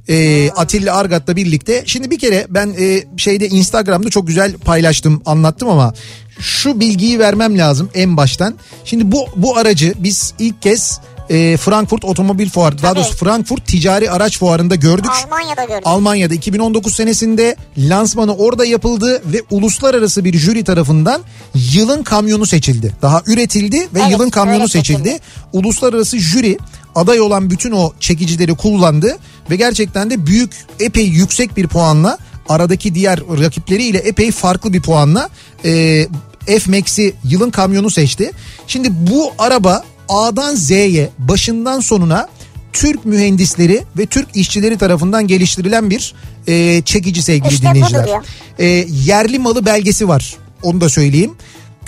E, Atilla Argat'la birlikte. Şimdi bir kere ben e, şeyde Instagram'da çok güzel paylaştım anlattım ama şu bilgiyi vermem lazım en baştan. Şimdi bu bu aracı biz ilk kez e, Frankfurt Otomobil Fuarı daha Tabii. doğrusu Frankfurt Ticari Araç Fuarı'nda gördük. Almanya'da gördüm. Almanya'da 2019 senesinde lansmanı orada yapıldı ve uluslararası bir jüri tarafından yılın kamyonu seçildi. Daha üretildi ve Evet, yılın kamyonu seçildi. seçildi. Uluslararası jüri aday olan bütün o çekicileri kullandı ve gerçekten de büyük epey yüksek bir puanla aradaki diğer rakipleriyle epey farklı bir puanla e, F-Max'i yılın kamyonu seçti. Şimdi bu araba A'dan Z'ye başından sonuna Türk mühendisleri ve Türk işçileri tarafından geliştirilen bir e, çekici sevgili İşte dinleyiciler. E, yerli malı belgesi var onu da söyleyeyim.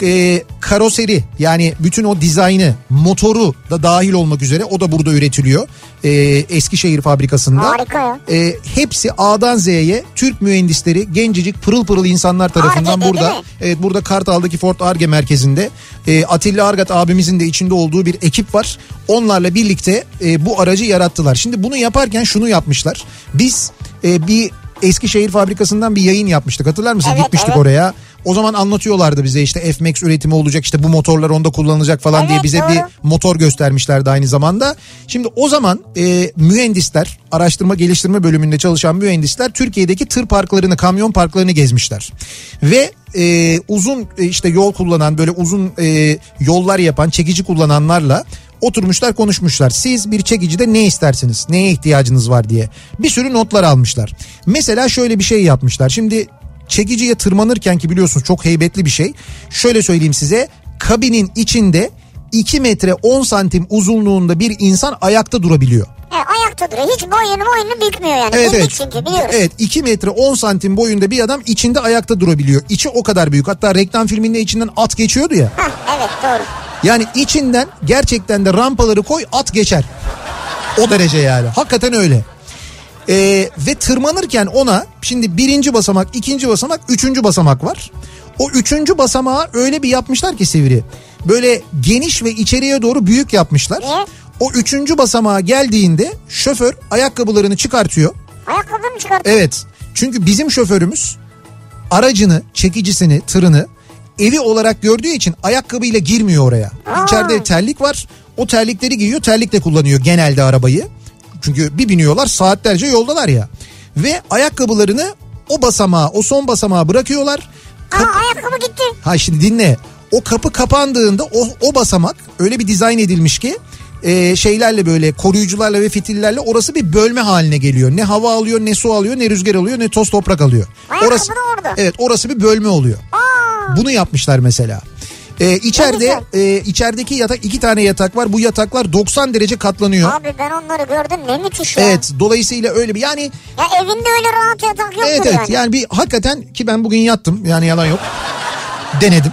E, karoseri yani bütün o dizaynı motoru da dahil olmak üzere o da burada üretiliyor. E, Eskişehir fabrikasında. Harika ya. E, hepsi A'dan Z'ye Türk mühendisleri gencecik pırıl pırıl insanlar tarafından Ar-Ge'de burada? Evet burada Kartal'daki Ford Arge merkezinde e, Atilla Argat abimizin de içinde olduğu bir ekip var. Onlarla birlikte e, bu aracı yarattılar. Şimdi bunu yaparken şunu yapmışlar. Biz e, bir Eskişehir fabrikasından bir yayın yapmıştık hatırlar mısın? Evet, Gitmiştik evet. oraya. O zaman anlatıyorlardı bize işte F-Max üretimi olacak işte bu motorlar onda kullanılacak falan diye Evet, bize bir doğru. motor göstermişlerdi aynı zamanda. Şimdi o zaman e, mühendisler araştırma geliştirme bölümünde çalışan mühendisler Türkiye'deki tır parklarını kamyon parklarını gezmişler. Ve e, uzun e, işte yol kullanan böyle uzun e, yollar yapan çekici kullananlarla oturmuşlar konuşmuşlar. Siz bir çekicide ne istersiniz? Neye ihtiyacınız var diye. Bir sürü notlar almışlar. Mesela şöyle bir şey yapmışlar. Şimdi çekiciye tırmanırken ki biliyorsunuz çok heybetli bir şey. Şöyle söyleyeyim size. Kabinin içinde 2 metre 10 santim uzunluğunda bir insan ayakta durabiliyor. He, ayakta duruyor. Hiç boyunu boyunu bükmüyor yani. Evet evet. çünkü biliyoruz. Evet 2 metre 10 santim boyunda bir adam içinde ayakta durabiliyor. İçi o kadar büyük. Hatta reklam filminde içinden at geçiyordu ya. Hah, evet doğru. Yani içinden gerçekten de rampaları koy at geçer. O derece yani. Hakikaten öyle. Ee, ve tırmanırken ona şimdi birinci basamak, ikinci basamak, üçüncü basamak var. O üçüncü basamağı öyle bir yapmışlar ki Sivri. Böyle geniş ve içeriye doğru büyük yapmışlar. Niye? O üçüncü basamağa geldiğinde şoför ayakkabılarını çıkartıyor. Ayakkabı mı çıkarttın? Evet. Çünkü bizim şoförümüz aracını, çekicisini, tırını evi olarak gördüğü için ayakkabıyla girmiyor oraya. Aa. İçeride terlik var. O terlikleri giyiyor, terlikle kullanıyor genelde arabayı. Çünkü bir biniyorlar saatlerce yoldalar ya. Ve ayakkabılarını o basamağa, o son basamağa bırakıyorlar. Aa Kap- ayakkabı gitti. Ha şimdi dinle. O kapı kapandığında o, o basamak öyle bir dizayn edilmiş ki e, şeylerle böyle koruyucularla ve fitillerle orası bir bölme haline geliyor. Ne hava alıyor ne su alıyor ne rüzgar alıyor ne toz toprak alıyor. Ayakkabı Orası, da orada. Evet orası bir bölme oluyor. Aa Bunu yapmışlar mesela. Ee, içeride e, içerideki yatak iki tane yatak var. Bu yataklar 90 derece katlanıyor. abi ben onları gördüm ne müthiş ya. Evet dolayısıyla öyle bir yani Ya evinde öyle rahat yatak yoktur Evet evet yani. yani bir hakikaten ki ben bugün yattım yani yalan yok. Denedim.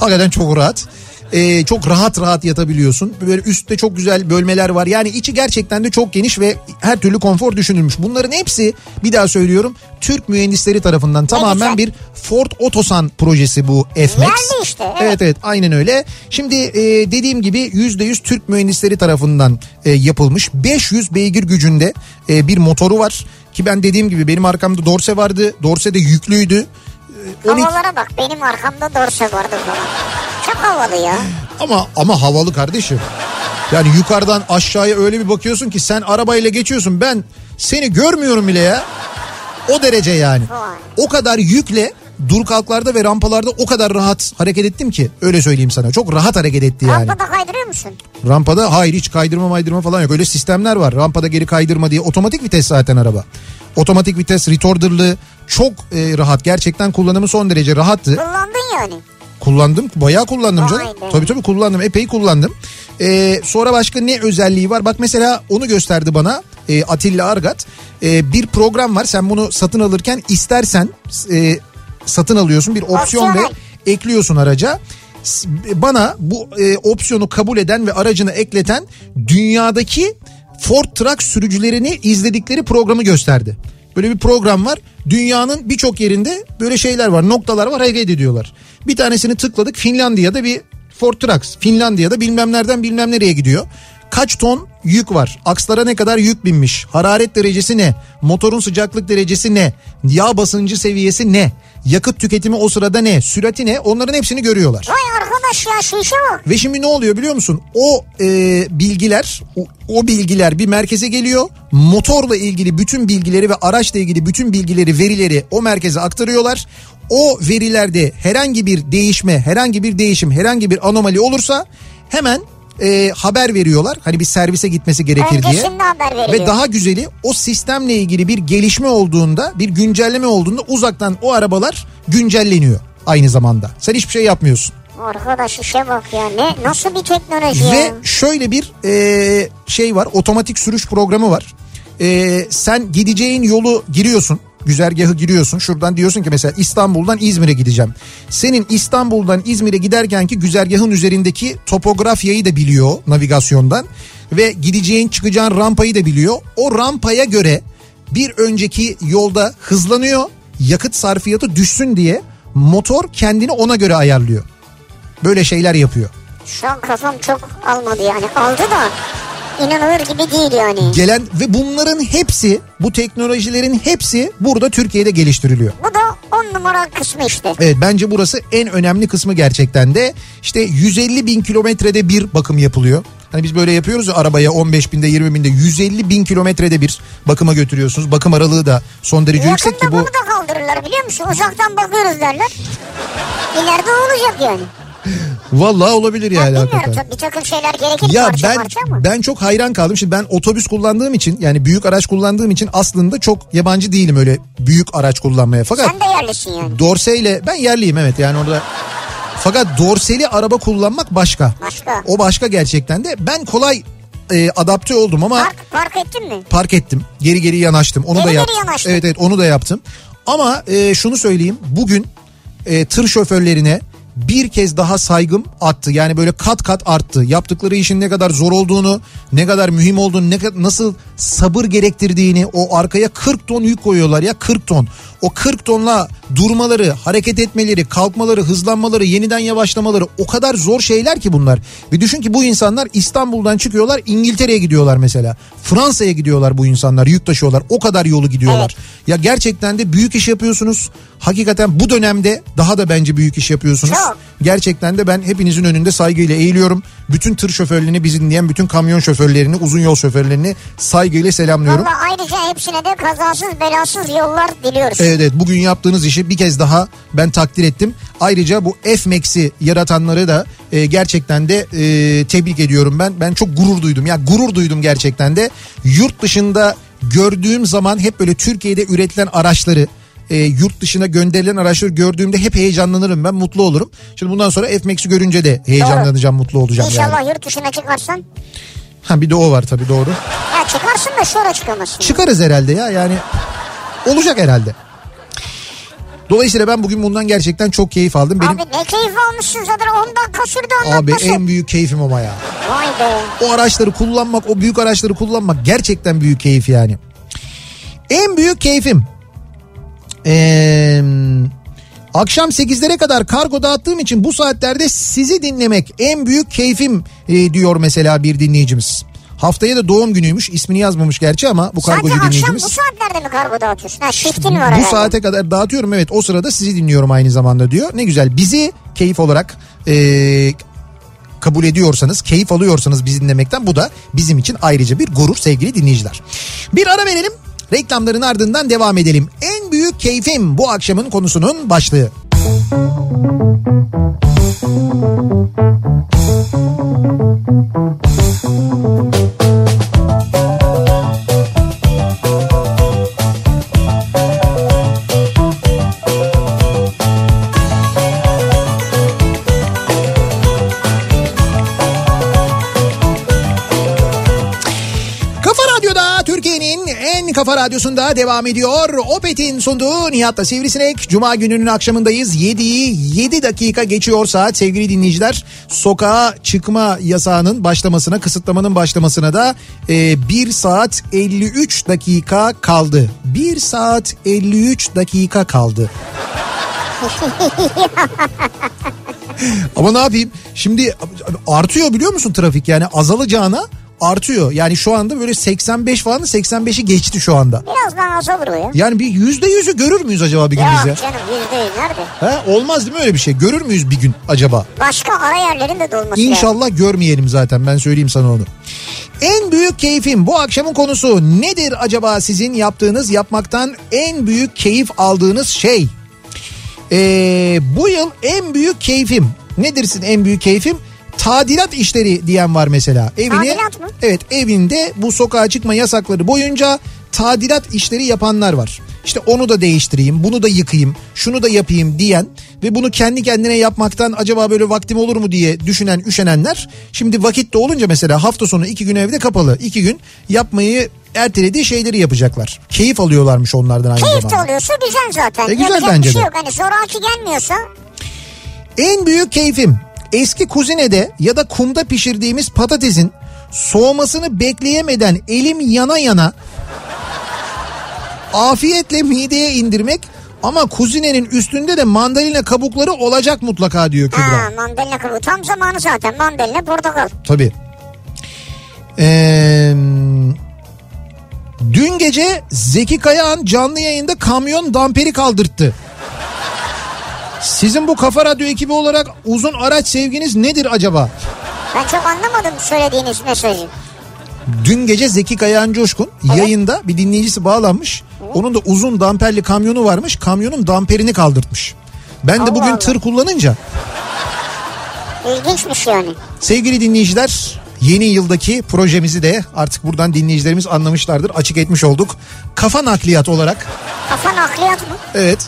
Hakikaten çok rahat. Ee, çok rahat rahat yatabiliyorsun. Böyle üstte çok güzel bölmeler var. Yani içi gerçekten de çok geniş ve her türlü konfor düşünülmüş. Bunların hepsi bir daha söylüyorum Türk mühendisleri tarafından tamamen bir Ford Otosan projesi bu F-Max. Yerli işte, evet. evet evet aynen öyle. Şimdi e, dediğim gibi %100 Türk mühendisleri tarafından e, yapılmış 500 beygir gücünde e, bir motoru var. Ki ben dediğim gibi benim arkamda Dorse vardı. Dorse de yüklüydü. E, 12 Havalara bak benim arkamda dorse vardı falan. Çok havalı ya. Ama ama havalı kardeşim. Yani yukarıdan aşağıya öyle bir bakıyorsun ki sen arabayla geçiyorsun. Ben seni görmüyorum bile ya. O derece yani. O kadar yükle dur kalklarda ve rampalarda o kadar rahat hareket ettim ki öyle söyleyeyim sana. Çok rahat hareket etti yani. Rampada kaydırıyor musun? Rampada hayır hiç kaydırma maydırma falan yok. Öyle sistemler var. Rampada geri kaydırma diye. Otomatik vites zaten araba. Otomatik vites, retorderlı çok e, rahat. Gerçekten kullanımı son derece rahattı. Kullandın yani. Kullandım. Bayağı kullandım canım. Be. Tabii tabii kullandım. Epey kullandım. Ee, sonra başka ne özelliği var? Bak mesela onu gösterdi bana e, Atilla Argat. E, bir program var. Sen bunu satın alırken istersen e, satın alıyorsun. Bir opsiyon ve ekliyorsun araca. Bana bu e, opsiyonu kabul eden ve aracına ekleten dünyadaki Ford Truck sürücülerini izledikleri programı gösterdi. Böyle bir program var. Dünyanın birçok yerinde böyle şeyler var, noktalar var, hareket ediyorlar. Bir tanesini tıkladık. Finlandiya'da bir Ford Trucks. Finlandiya'da bilmem nereden bilmem nereye gidiyor. Kaç ton yük var? Akslara ne kadar yük binmiş? Hararet derecesi ne? Motorun sıcaklık derecesi ne? Yağ basıncı seviyesi ne? Yakıt tüketimi o sırada ne? Sürati ne? Onların hepsini görüyorlar. Vay arkadaş ya şu işe bak. Ve şimdi ne oluyor biliyor musun? O e, bilgiler, o, o bilgiler bir merkeze geliyor. Motorla ilgili bütün bilgileri ve araçla ilgili bütün bilgileri, verileri o merkeze aktarıyorlar. O verilerde herhangi bir değişme, herhangi bir değişim, herhangi bir anomali olursa hemen e, haber veriyorlar. Hani bir servise gitmesi gerekir diye. Haber veriliyor. Ve daha güzeli o sistemle ilgili bir gelişme olduğunda, bir güncelleme olduğunda uzaktan o arabalar güncelleniyor aynı zamanda. Sen hiçbir şey yapmıyorsun. Arkadaş işe bak ya ne nasıl bir teknoloji ya. Ve şöyle bir e, şey var otomatik sürüş programı var. E, sen gideceğin yolu giriyorsun güzergahı giriyorsun şuradan diyorsun ki mesela İstanbul'dan İzmir'e gideceğim. Senin İstanbul'dan İzmir'e giderkenki güzergahın üzerindeki topografyayı da biliyor navigasyondan. Ve gideceğin çıkacağın rampayı da biliyor. O rampaya göre bir önceki yolda hızlanıyor yakıt sarfiyatı düşsün diye motor kendini ona göre ayarlıyor. Böyle şeyler yapıyor. Şu an kafam çok almadı yani. Aldı da inanılır gibi değil yani. gelen ve bunların hepsi bu teknolojilerin hepsi burada Türkiye'de geliştiriliyor. Bu da on numara kısmı işte. Evet bence burası en önemli kısmı gerçekten de işte 150 bin kilometrede bir bakım yapılıyor. Hani biz böyle yapıyoruz ya arabaya 15 binde 20 binde 150 bin kilometrede bir bakıma götürüyorsunuz. Bakım aralığı da son derece yüksek Yakında ki bu. bunu da kaldırırlar biliyor musun? Uzaktan bakıyoruz derler. İleride olacak yani. Vallahi olabilir yani bilmiyorum hakikaten. tabii bir takım şeyler gerekir Ya parça ben parça ama. ben çok hayran kaldım. Şimdi ben otobüs kullandığım için yani büyük araç kullandığım için aslında çok yabancı değilim öyle büyük araç kullanmaya. Fakat Sen de yerlisin yani. Dorse ile ben yerliyim evet yani orada fakat dorseli araba kullanmak başka. Başka. O başka gerçekten de ben kolay e, adapte oldum ama Park, park ettin mi? park ettim. Geri geri yanaştım. Onu Geri da geri yaptım. yanaştın. Evet evet onu da yaptım. Ama e, şunu söyleyeyim. Bugün e, tır şoförlerine bir kez daha saygım attı. Yani böyle kat kat arttı. Yaptıkları işin ne kadar zor olduğunu, ne kadar mühim olduğunu, ne nasıl sabır gerektirdiğini o arkaya 40 ton yük koyuyorlar ya 40 ton. O 40 tonla durmaları, hareket etmeleri, kalkmaları, hızlanmaları, yeniden yavaşlamaları o kadar zor şeyler ki bunlar. Ve düşün ki bu insanlar İstanbul'dan çıkıyorlar İngiltere'ye gidiyorlar mesela. Fransa'ya gidiyorlar bu insanlar yük taşıyorlar. O kadar yolu gidiyorlar. Ya gerçekten de büyük iş yapıyorsunuz. Hakikaten bu dönemde daha da bence büyük iş yapıyorsunuz. Çok. Gerçekten de ben hepinizin önünde saygıyla eğiliyorum. Bütün tır şoförlerini, bizi dinleyen bütün kamyon şoförlerini, uzun yol şoförlerini saygıyla selamlıyorum. Valla ayrıca hepsine de kazasız belasız yollar diliyoruz. Evet evet bugün yaptığınız işi bir kez daha ben takdir ettim. Ayrıca bu F-Max'i yaratanları da e, gerçekten de e, tebrik ediyorum ben. Ben çok gurur duydum. Ya gurur duydum gerçekten de. Yurt dışında gördüğüm zaman hep böyle Türkiye'de üretilen araçları e, yurt dışına gönderilen araçları gördüğümde hep heyecanlanırım ben mutlu olurum. Şimdi bundan sonra F-Max'i görünce de heyecanlanacağım mutlu olacağım İnşallah yani. yurt dışına çıkarsan. Ha bir de o var tabii doğru. Ya çıkarsın da sonra çıkamazsın. Çıkarız herhalde ya yani olacak herhalde. Dolayısıyla ben bugün bundan gerçekten çok keyif aldım. Benim Abi ne keyif almışsın zaten 10 dakika sürdü abi anlatması. en büyük keyfim ama ya. Vay be. O araçları kullanmak, o büyük araçları kullanmak gerçekten büyük keyif yani. En büyük keyfim. Ee, akşam 8'lere kadar kargo dağıttığım için bu saatlerde sizi dinlemek en büyük keyfim e, diyor mesela bir dinleyicimiz. Haftaya da doğum günüymüş. ismini yazmamış gerçi ama bu kargocu Sadece akşam dinleyicimiz. bu saatlerde mi kargo dağıtıyorsun? Ha shiftin var Bu saate kadar dağıtıyorum evet o sırada sizi dinliyorum aynı zamanda diyor. Ne güzel bizi keyif olarak e, kabul ediyorsanız, keyif alıyorsanız bizi dinlemekten bu da bizim için ayrıca bir gurur sevgili dinleyiciler. Bir ara verelim. Reklamların ardından devam edelim. En büyük keyfim bu akşamın konusunun başlığı. Kafa radyosunda devam ediyor. Opet'in sunduğu Nihat'la Sivrisinek. Cuma gününün akşamındayız. 7'yi 7 dakika geçiyor saat sevgili dinleyiciler. Sokağa çıkma yasağının başlamasına, kısıtlamanın başlamasına da e, 1 saat 53 dakika kaldı. 1 saat 53 dakika kaldı. (laughs) Ama ne yapayım? Şimdi artıyor biliyor musun trafik yani azalacağına artıyor. Yani şu anda böyle 85 falan 85'i geçti şu anda. Biraz daha azalır o ya. Yani bir yüzde yüzü görür müyüz acaba bir gün biz ya? Yok canım yüzde yüz nerede? Ha, olmaz değil mi öyle bir şey? Görür müyüz bir gün acaba? Başka ara yerlerin de dolması. İnşallah görmeyelim zaten ben söyleyeyim sana onu. En büyük keyfim bu akşamın konusu nedir acaba sizin yaptığınız yapmaktan en büyük keyif aldığınız şey? Ee, bu yıl en büyük keyfim nedirsin en büyük keyfim? Tadilat işleri diyen var mesela. Evini, Tadilat mı? Evet evinde bu sokağa çıkma yasakları boyunca tadilat işleri yapanlar var. İşte onu da değiştireyim, bunu da yıkayım, şunu da yapayım diyen ve bunu kendi kendine yapmaktan acaba böyle vaktim olur mu diye düşünen, üşenenler şimdi vakit de olunca mesela hafta sonu iki gün evde kapalı. iki gün yapmayı ertelediği şeyleri yapacaklar. Keyif alıyorlarmış onlardan aynı Keyif zamanda. oluyorsa güzel zaten. E, güzel Yapacak bence bir şey de. yok. Hani zoraki gelmiyorsa En büyük keyfim eski kuzinede ya da kumda pişirdiğimiz patatesin soğumasını bekleyemeden elim yana yana afiyetle mideye indirmek ama kuzinenin üstünde de mandalina kabukları olacak mutlaka diyor Kübra. ha, mandalina kabuğu tam zamanı zaten mandalina portakal. Tabii. Ee, dün gece Zeki Kayağan canlı yayında kamyon damperi kaldırttı. Sizin bu Kafa Radyo ekibi olarak uzun araç sevginiz nedir acaba? Ben çok anlamadım söylediğiniz mesajı. Dün gece Zeki Kayağan Coşkun yayında bir dinleyicisi bağlanmış. Onun da uzun damperli kamyonu varmış. Kamyonun damperini kaldırtmış. Ben de Allah bugün Allah. tır kullanınca İlginçmiş yani. Sevgili dinleyiciler yeni yıldaki projemizi de artık buradan dinleyicilerimiz anlamışlardır. Açık etmiş olduk. Kafa nakliyat olarak Kafa nakliyat mı? evet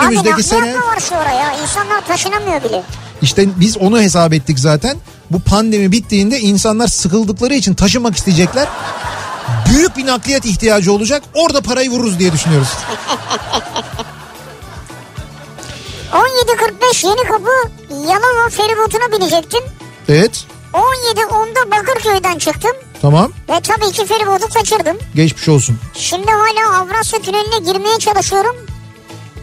önümüzdeki nakliyat sene mı var şu oraya? İnsanlar taşınamıyor bile. işte biz onu hesap ettik zaten. Bu pandemi bittiğinde insanlar sıkıldıkları için taşımak isteyecekler. Büyük bir nakliyat ihtiyacı olacak. Orada parayı vururuz diye düşünüyoruz. (laughs) 17.45 yeni kapı Yalova feribotuna binecektim. Evet 17.10'da Bakırköy'den çıktım. tamam Ve tabii ki feribotu kaçırdım. geçmiş olsun. Şimdi hala Avrasya Tüneli'ne girmeye çalışıyorum.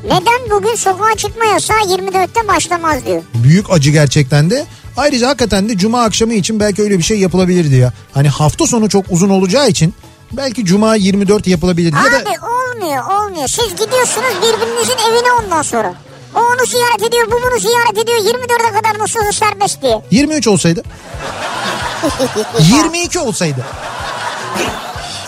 Neden bugün sokağa çıkma yasağı 24'te başlamaz diyor. Büyük acı gerçekten de. Ayrıca hakikaten de cuma akşamı için belki öyle bir şey yapılabilirdi ya. Hani hafta sonu çok uzun olacağı için belki cuma 24 yapılabilirdi. Ya da Abi olmuyor olmuyor. Siz gidiyorsunuz birbirinizin evine ondan sonra. O onu ziyaret ediyor bu bunu ziyaret ediyor 24'e kadar musluğu serbest diye. 23 olsaydı. (laughs) 22 olsaydı.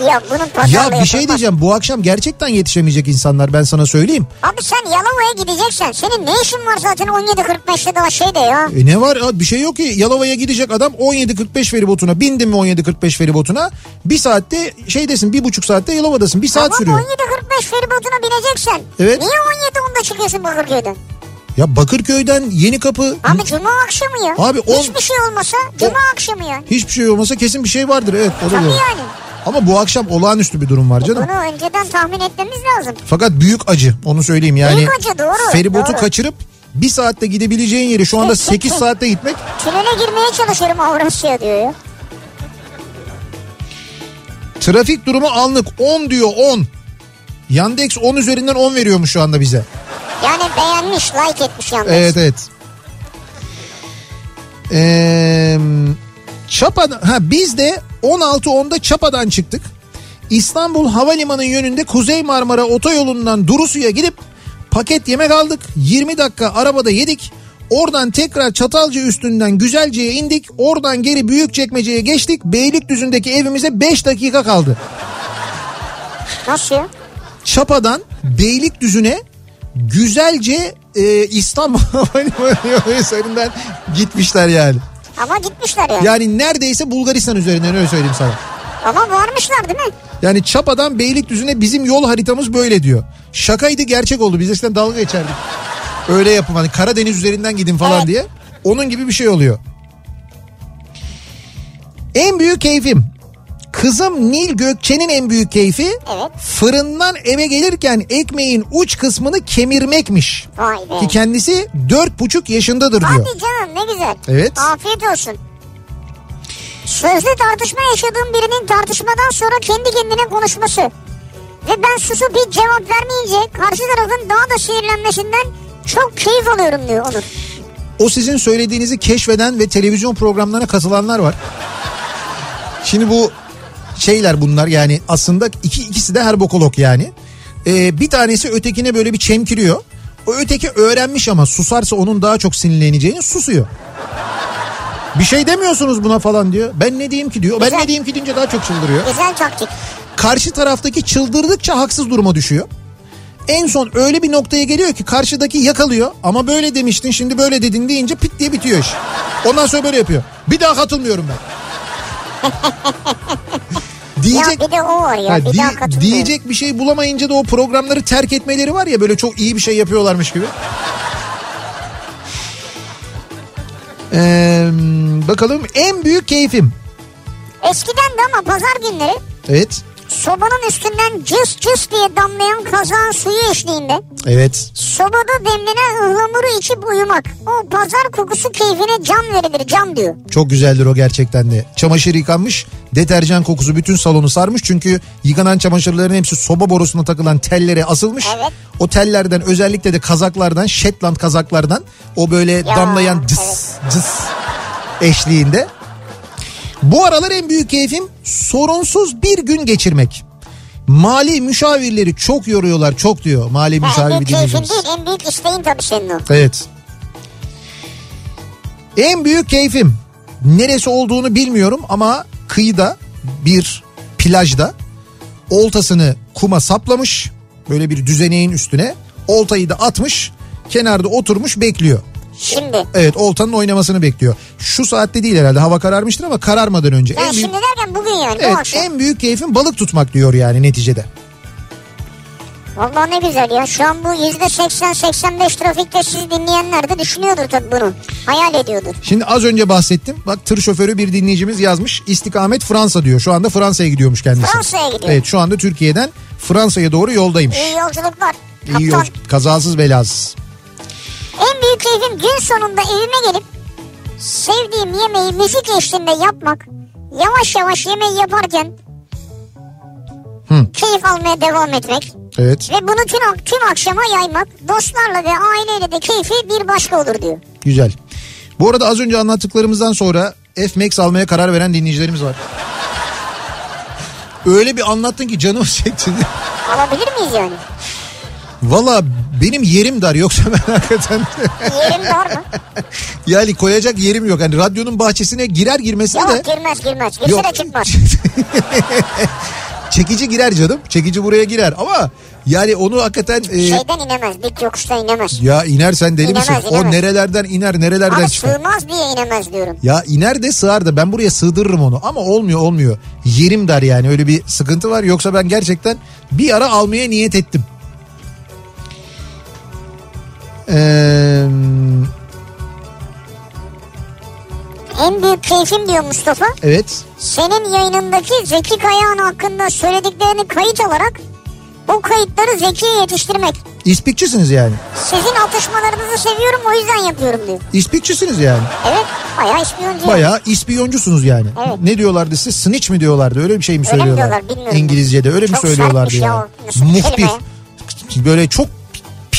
Ya bunun pazarlığı Ya bir şey yapılmaz. diyeceğim bu akşam gerçekten yetişemeyecek insanlar ben sana söyleyeyim. Abi sen Yalova'ya gideceksen senin ne işin var zaten 17.45'te daha şeyde ya. E ne var ya bir şey yok ki Yalova'ya gidecek adam 17.45 feribotuna bindin mi 17.45 feribotuna bir saatte şeydesin bir buçuk saatte Yalova'dasın bir saat Tamam sürüyor. 17.45 feribotuna bineceksen. Evet. Niye 17.10'da çıkıyorsun Bakırköy'den? Ya Bakırköy'den yeni kapı Abi cuma akşamı ya. Abi on- Hiçbir şey olmasa cuma akşamı ya. hiçbir şey olmasa kesin bir şey vardır evet o da Tabii doğru. yani. Ama bu akşam olağanüstü bir durum var canım. Bunu önceden tahmin etmemiz lazım. Fakat büyük acı onu söyleyeyim yani. Büyük acı, doğru, Feribotu doğru. kaçırıp bir saatte gidebileceğin yeri şu anda 8 saatte gitmek Tünele girmeye çalışıyorum Avrasya diyor ya. Trafik durumu anlık 10 diyor 10. Yandex 10 üzerinden 10 veriyormuş şu anda bize. Yani beğenmiş, like etmiş yalnız. Evet evet. Ee, Çapa'da, ha biz de 16.10'da Çapa'dan çıktık. İstanbul Havalimanı yönünde Kuzey Marmara otoyolundan Durusu'ya gidip paket yemek aldık. 20 dakika arabada yedik. Oradan tekrar Çatalca üstünden Güzelce'ye indik. Oradan geri Büyükçekmece'ye geçtik. Beylikdüzü'ndeki evimize 5 dakika kaldı. Nasıl ya? Çapa'dan Beylikdüzü'ne güzelce e, İstanbul (laughs) üzerinden gitmişler yani. Ama gitmişler yani. Yani neredeyse Bulgaristan üzerinden öyle söyleyeyim sana. Ama varmışlar değil mi? Yani Çapa'dan Beylikdüzü'ne bizim yol haritamız böyle diyor. Şakaydı gerçek oldu. Biz eskiden dalga geçerdik. Öyle yapın hani Karadeniz üzerinden gidin falan Evet. diye. Onun gibi bir şey oluyor. En büyük keyfim. Kızım Nil Gökçe'nin en büyük keyfi Evet. fırından eve gelirken ekmeğin uç kısmını kemirmekmiş. Vay be. Ki kendisi dört buçuk yaşındadır diyor. Hadi canım ne güzel. Evet. Afiyet olsun. Sözlü tartışma yaşadığım birinin tartışmadan sonra kendi kendine konuşması. Ve ben susup hiç cevap vermeyince karşı tarafın daha da sinirlenmesinden çok keyif alıyorum diyor Onur. O sizin söylediğinizi keşfeden ve televizyon programlarına katılanlar var. Şimdi bu şeyler bunlar yani aslında iki, ikisi de her bokolog yani. Ee, bir tanesi ötekine böyle bir çemkiriyor. O öteki öğrenmiş ama susarsa onun daha çok sinirleneceğini susuyor. Bir şey demiyorsunuz buna falan diyor. Ben ne diyeyim ki diyor. Ben Güzel. ne diyeyim ki deyince daha çok çıldırıyor. Güzel taktik. Karşı taraftaki çıldırdıkça haksız duruma düşüyor. En son öyle bir noktaya geliyor ki karşıdaki yakalıyor ama böyle demiştin şimdi böyle dedin deyince pit diye bitiyor iş. Ondan sonra böyle yapıyor. Bir daha katılmıyorum ben. (laughs) diyecek Ya bir de o var ya Ha, bir di- diyecek bir şey bulamayınca da o programları terk etmeleri var ya böyle çok iyi bir şey yapıyorlarmış gibi. Ee, bakalım en büyük keyfim. Eskiden de ama pazar günleri Evet. Sobanın üstünden cıs cıs diye damlayan kazağın suyu eşliğinde Evet. sobada demlenen ıhlamuru içip uyumak. O pazar kokusu keyfine can verilir can diyor. Çok güzeldir o gerçekten de. Çamaşır yıkanmış, deterjan kokusu bütün salonu sarmış. Çünkü yıkanan çamaşırların hepsi soba borusuna takılan tellere asılmış. Evet. O tellerden özellikle de kazaklardan, Shetland kazaklardan o böyle damlayan cıs cıs eşliğinde. Bu aralar en büyük keyfim sorunsuz bir gün geçirmek. Mali müşavirleri çok yoruyorlar çok diyor mali Ha, en müşavir büyük bir keyfin değil en büyük isteğin tabii senin o. Evet. En büyük keyfim neresi olduğunu bilmiyorum ama kıyıda bir plajda oltasını kuma saplamış böyle bir düzeneğin üstüne oltayı da atmış kenarda oturmuş bekliyor. Şimdi. Evet oltanın oynamasını bekliyor. Şu saatte değil herhalde hava kararmıştır ama kararmadan önce. Yani en büyük, şimdi derken bugün yani bu evet, akşam. en büyük keyfim balık tutmak diyor yani neticede. Vallahi ne güzel ya. Şu an bu %80-85 trafikte siz dinleyenler de düşünüyordur tabii bunu. Hayal ediyordur. Şimdi az önce bahsettim. Bak tır şoförü bir dinleyicimiz yazmış. İstikamet Fransa diyor. Şu anda Fransa'ya gidiyormuş kendisi. Fransa'ya gidiyor. Evet şu anda Türkiye'den Fransa'ya doğru yoldaymış. İyi yolculuklar. İyi yol, kazasız belasız. En büyük keyfim gün sonunda evime gelip sevdiğim yemeği müzik eşliğinde yapmak. Yavaş yavaş yemeği yaparken Hı. keyif almaya devam etmek. Evet Ve bunu tüm, tüm akşama yaymak. Dostlarla ve aileyle de keyfi bir başka olur diyor. güzel. Bu arada az önce anlattıklarımızdan sonra F-Max almaya karar veren dinleyicilerimiz var. Öyle bir anlattın ki canım çekti. Alabilir miyiz yani? Valla benim yerim dar yoksa ben hakikaten Yerim var mı? yani koyacak yerim yok. Hani radyonun bahçesine girer girmesine de Yok girmez girmez. Girse Yok. de çıkmaz. (laughs) çekici girer canım. Çekici buraya girer ama yani onu hakikaten e, Şeyden inemez. Dik yokuştan inemez. ya iner sen deli İnemez, misin? O inemez. nerelerden iner nerelerden Ama çıkar. sığmaz diye inemez diyorum. Ya iner de sığar da ben buraya sığdırırım onu ama olmuyor olmuyor. Yerim dar yani öyle bir sıkıntı var yoksa ben gerçekten bir ara almaya niyet ettim. Ee, En büyük keyfim diyor Mustafa. evet Senin yayınındaki Zeki Kayağan hakkında söylediklerini kayıt alarak o kayıtları Zeki'ye yetiştirmek. ispikçisiniz yani. Sizin atışmalarınızı seviyorum o yüzden yapıyorum diyor. İspikçisiniz yani. Evet bayağı ispiyoncu. Bayağı ispiyoncusunuz yani. Evet. Ne diyorlardı size? Snitch mi diyorlardı? Öyle bir şey mi Öyle mi söylüyorlar? diyorlar, bilmiyorum. İngilizce'de öyle mi Çok söylüyorlardı sertmiş ya yani? o nasıl Muhbir. Böyle çok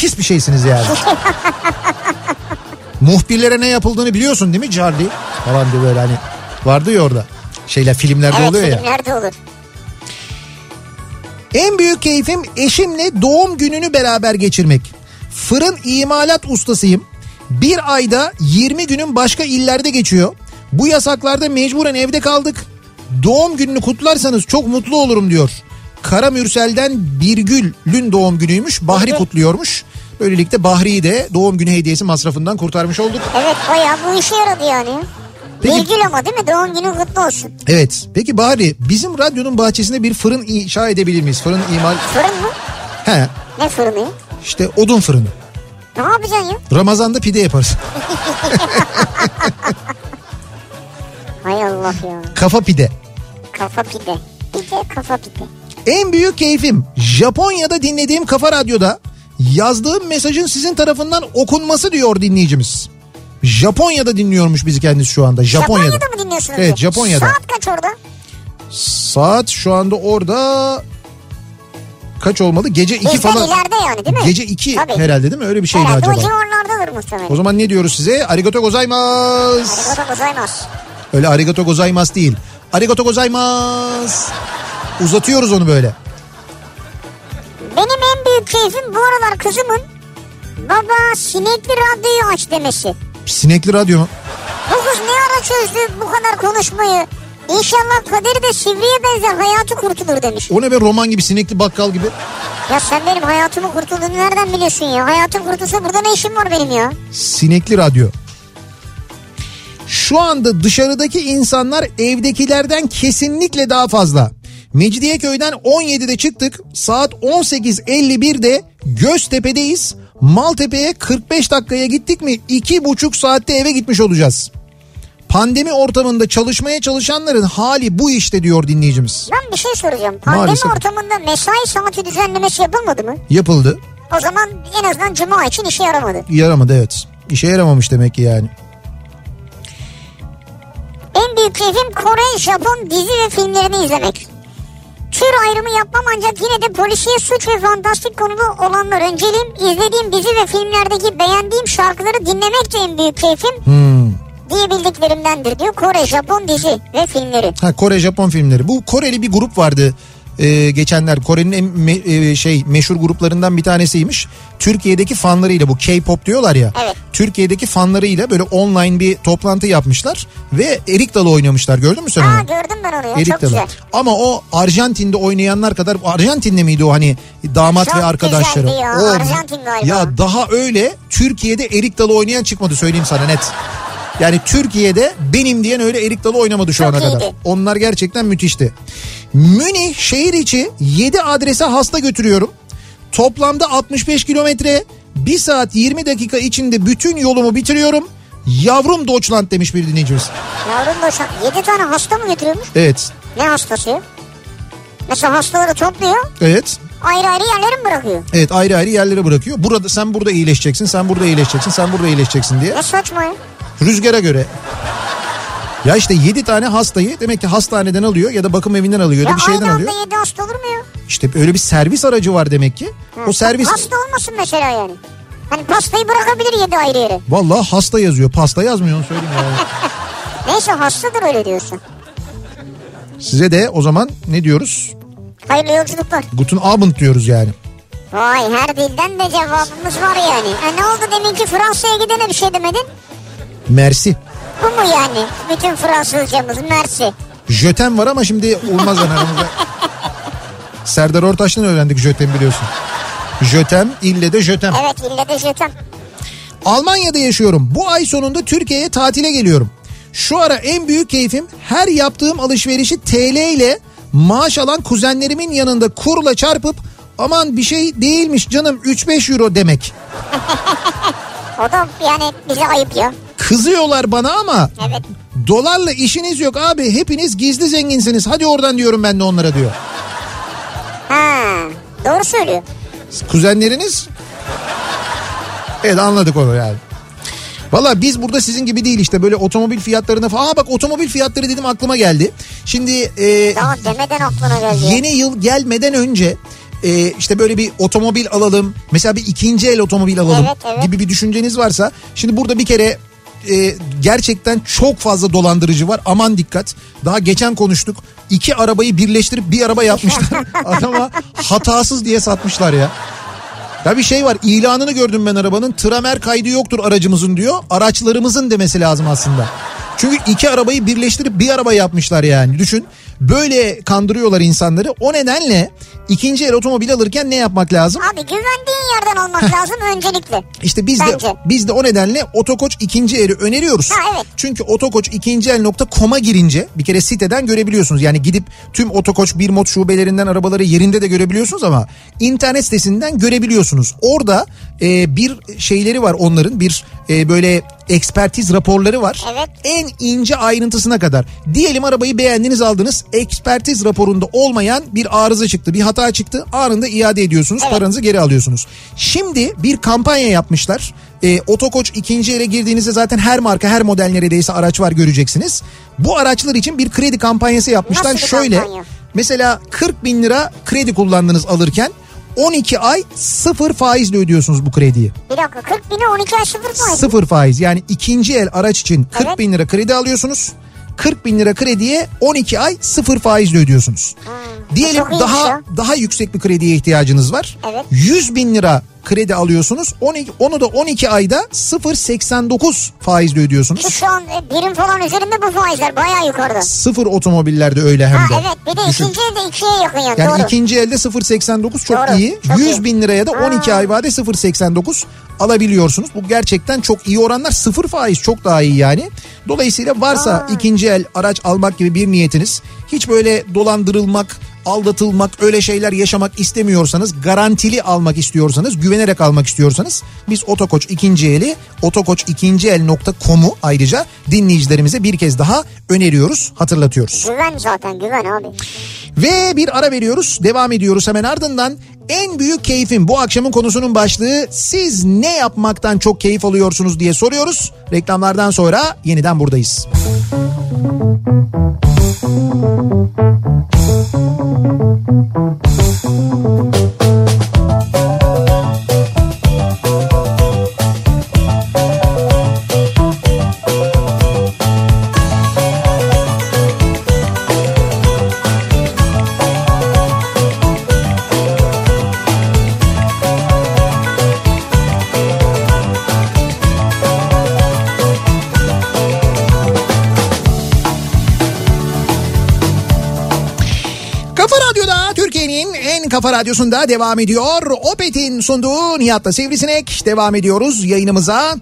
pis bir şeysiniz yani. (laughs) Muhbirlere ne yapıldığını biliyorsun değil mi Charlie? Falan diye böyle hani vardı ya orada. Şeyler filmlerde Evet oluyor ya. filmlerde olur. En büyük keyfim eşimle doğum gününü beraber geçirmek. Fırın imalat ustasıyım. Bir ayda 20 günün başka illerde geçiyor. Bu yasaklarda mecburen evde kaldık. Doğum gününü kutlarsanız çok mutlu olurum diyor. Kara Mürsel'den Birgül'ün doğum günüymüş. Bahri kutluyormuş. Böylelikle Bahri'yi de doğum günü hediyesi masrafından kurtarmış olduk. Evet bayağı bu işe yaradı yani. Peki- Virgül ama değil mi? Doğum günü kutlu olsun. Evet. Peki Bahri bizim radyonun bahçesinde bir fırın inşa edebilir miyiz? Fırın imal... Fırın mı? He Ne fırını işte odun fırını. Ne yapacaksın ya? Ramazan'da pide yaparız. (laughs) Hay Allah ya. Kafa pide. Kafa pide. Pide kafa pide. En büyük keyfim Japonya'da dinlediğim Kafa Radyo'da yazdığım mesajın sizin tarafından okunması diyor dinleyicimiz. Japonya'da dinliyormuş bizi kendisi şu anda. Japonya'da. Japonya'da mı dinliyorsunuz? Evet? Japonya'da. Saat kaç orada? Saat şu anda orada kaç olmalı? Gece 2 Bizden falan. ileride yani değil mi? Gece 2 Tabii. herhalde değil mi? Öyle bir şeydi Herhalde o acaba. civarlardadır muhtemelen. O zaman ne diyoruz size? Arigato gozaimasu. Arigato gozaimasu. Öyle arigato gozaimasu değil. Arigato gozaimasu. Uzatıyoruz onu böyle. Benim en büyük keyfim bu aralar kızımın baba sinekli radyoyu aç demesi. Sinekli radyo mu? Bu kız ne ara çözdü bu kadar konuşmayı. İnşallah kaderi de sivriye benzer hayatı kurtulur demiş. O ne be roman gibi sinekli bakkal gibi. Ya sen benim hayatımı kurtulduğunu nereden biliyorsun ya? Hayatım kurtulsa burada ne işim var benim ya? Sinekli radyo. Şu anda dışarıdaki insanlar evdekilerden kesinlikle daha fazla. Mecidiyeköy'den 17'de çıktık. Saat 18.51'de Göztepe'deyiz. Maltepe'ye 45 dakikaya gittik mi 2,5 saatte eve gitmiş olacağız. Pandemi ortamında çalışmaya çalışanların hali bu işte diyor dinleyicimiz. Ben bir şey soracağım. Pandemi Maalesef. ortamında mesai saati düzenlemesi yapılmadı mı? Yapıldı. O zaman en azından cuma için işe yaramadı. Yaramadı evet. İşe yaramamış demek ki yani. En büyük keyfim Kore, Japon dizi ve filmlerini izlemek. Tür ayrımı yapmam ancak yine de polisiye suç ve fantastik konulu olanlar önceliğim. izlediğim dizi ve filmlerdeki beğendiğim şarkıları dinlemek de en büyük keyfim. Hmm. Diyebildiklerimdendir diyor. Kore, Japon dizi ve filmleri. Ha Kore Japon filmleri. Bu Koreli bir grup vardı e, geçenler. Kore'nin en me- e, şey meşhur gruplarından bir tanesiymiş. Türkiye'deki fanlarıyla bu K-pop diyorlar ya. Evet. Türkiye'deki fanlarıyla böyle online bir toplantı yapmışlar ve Erik Dalı oynamışlar. Gördün mü sen Aa onu? gördüm ben onu ya. Erik Çok Dalı. güzel. Ama o Arjantin'de oynayanlar kadar Arjantin'de miydi o hani damat Çok ve arkadaşları? güzeldi ya, O- Arjantin galiba. Ya daha öyle Türkiye'de Erik Dalı oynayan çıkmadı söyleyeyim sana net. Yani Türkiye'de benim diyen öyle Erik Dalı oynamadı şu Çok ana iyiydi. kadar. Onlar gerçekten müthişti. Münih şehir içi 7 adrese hasta götürüyorum. Toplamda 65 kilometre 1 saat 20 dakika içinde bütün yolumu bitiriyorum. Yavrum Deutschland demiş bir dinleyicimiz. Yavrum boşan. 7 tane hasta mı götürüyormuş? Evet. Ne hastası? Mesela hastaları topluyor. Evet. ayrı ayrı yerlere mi bırakıyor? Evet ayrı ayrı yerlere bırakıyor. Burada sen burada iyileşeceksin, sen burada iyileşeceksin, sen burada iyileşeceksin diye. Ne saçma ya. Rüzgara göre. Ya işte 7 tane hastayı demek ki hastaneden alıyor ya da bakım evinden alıyor ya da Ya bir şeyden aynı alıyor. anda yedi hasta olur mu ya? İşte öyle bir servis aracı var demek ki. O servis Hasta olmasın mesela yani. Hani pastayı bırakabilir yedi ayrı yere. vallahi hasta yazıyor. Pasta yazmıyor onu söyleyeyim yani. (laughs) Neyse hastadır öyle diyorsun. Size de o zaman ne diyoruz? Hayırlı yolculuklar. Guten Abend diyoruz yani. Vay her dilden de cevabımız var yani. E ne oldu deminki Fransa'ya gidene bir şey demedin? Mersi. Bu mu yani? Bütün Fransızcamız mersi. Jötem var ama şimdi olmaz yani aramızda. (laughs) Serdar Ortaç'tan öğrendik jötem biliyorsun. Jötem, ille de jötem. Evet ille de jeton. Almanya'da yaşıyorum. Bu ay sonunda Türkiye'ye tatile geliyorum. Şu ara en büyük keyfim her yaptığım alışverişi TL ile maaş alan kuzenlerimin yanında kurla çarpıp aman bir şey değilmiş canım 3-5 euro demek. (laughs) O da yani bize ayıp ya. Kızıyorlar bana ama Evet. dolarla işiniz yok abi hepiniz gizli zenginsiniz hadi oradan diyorum ben de onlara diyor. Ha, doğru söylüyor. Kuzenleriniz evet anladık onu yani. Valla biz burada sizin gibi değil işte böyle otomobil fiyatlarına falan. Aa bak otomobil fiyatları dedim aklıma geldi. Şimdi e, Daha demeden aklına geldi. yeni yıl gelmeden önce e, işte böyle bir otomobil alalım. Mesela bir ikinci el otomobil alalım Evet, evet. gibi bir düşünceniz varsa. Şimdi burada bir kere e, gerçekten çok fazla dolandırıcı var. Aman dikkat. Daha geçen konuştuk. İki arabayı birleştirip bir araba yapmışlar. (laughs) Adama hatasız diye satmışlar ya. Ya bir şey var ilanını gördüm ben arabanın tramer kaydı yoktur aracımızın diyor. Araçlarımızın demesi lazım aslında. Çünkü iki arabayı birleştirip bir araba yapmışlar yani düşün. Böyle kandırıyorlar insanları. O nedenle ikinci el otomobil alırken ne yapmak lazım? Abi güvendiğin yerden almak (laughs) lazım öncelikle. İşte biz de Bence. biz de o nedenle Otokoç ikinci eli öneriyoruz. Ha, evet. Çünkü Otokoç ikinci el.com'a girince bir kere siteden görebiliyorsunuz. Yani gidip tüm Otokoç bir mod şubelerinden arabaları yerinde de görebiliyorsunuz ama internet sitesinden görebiliyorsunuz. Orada e, bir şeyleri var onların bir e, böyle ekspertiz raporları var. Evet. En ince ayrıntısına kadar. Diyelim arabayı beğendiniz aldınız. Ekspertiz raporunda olmayan bir arıza çıktı, bir hata çıktı. Anında iade ediyorsunuz, paranızı geri alıyorsunuz. Şimdi bir kampanya yapmışlar. E, Otokoç ikinci ele girdiğinizde zaten her marka, her model neredeyse araç var göreceksiniz. Bu araçlar için bir kredi kampanyası yapmışlar. Nasıl Şöyle kampanya? mesela 40 bin lira kredi kullandınız alırken 12 ay sıfır faizle ödüyorsunuz bu krediyi. Bir dakika 40 bini 12 ay sıfır faiz. Sıfır faiz yani ikinci el araç için 40 Evet. bin lira kredi alıyorsunuz. 40 bin lira krediye 12 ay sıfır faizle ödüyorsunuz. Diyelim çok iyiymiş daha ya. daha yüksek bir krediye ihtiyacınız var. Evet. 100 bin lira kredi alıyorsunuz. 12, onu da 12 ayda 0.89 faizle ödüyorsunuz. Ki şu an e, birim falan üzerinde bu faizler bayağı yukarıda. Sıfır otomobillerde öyle hem Ha de. evet bir de Düşün. ikinci elde ikiye yakın yani, Yani doğru. ikinci elde 0.89 çok Doğru, iyi. çok 100 iyi. bin liraya da 12 ay vade 0.89 alabiliyorsunuz. Bu gerçekten çok iyi oranlar. Sıfır faiz çok daha iyi yani. Dolayısıyla varsa ikinci el araç almak gibi bir niyetiniz hiç böyle dolandırılmak, aldatılmak öyle şeyler yaşamak istemiyorsanız garantili almak istiyorsanız güvenerek almak istiyorsanız biz Otokoç ikinci eli otokoç2el.com'u ayrıca dinleyicilerimize bir kez daha öneriyoruz hatırlatıyoruz. Güven zaten güven abi. Ve bir ara veriyoruz. Devam ediyoruz hemen ardından. En büyük keyfim bu akşamın konusunun başlığı siz ne yapmaktan çok keyif alıyorsunuz diye soruyoruz. Reklamlardan sonra yeniden buradayız. Kafa radyosunda devam ediyor. Opet'in sunduğu Nihat'la Sivrisinek devam ediyoruz yayınımıza.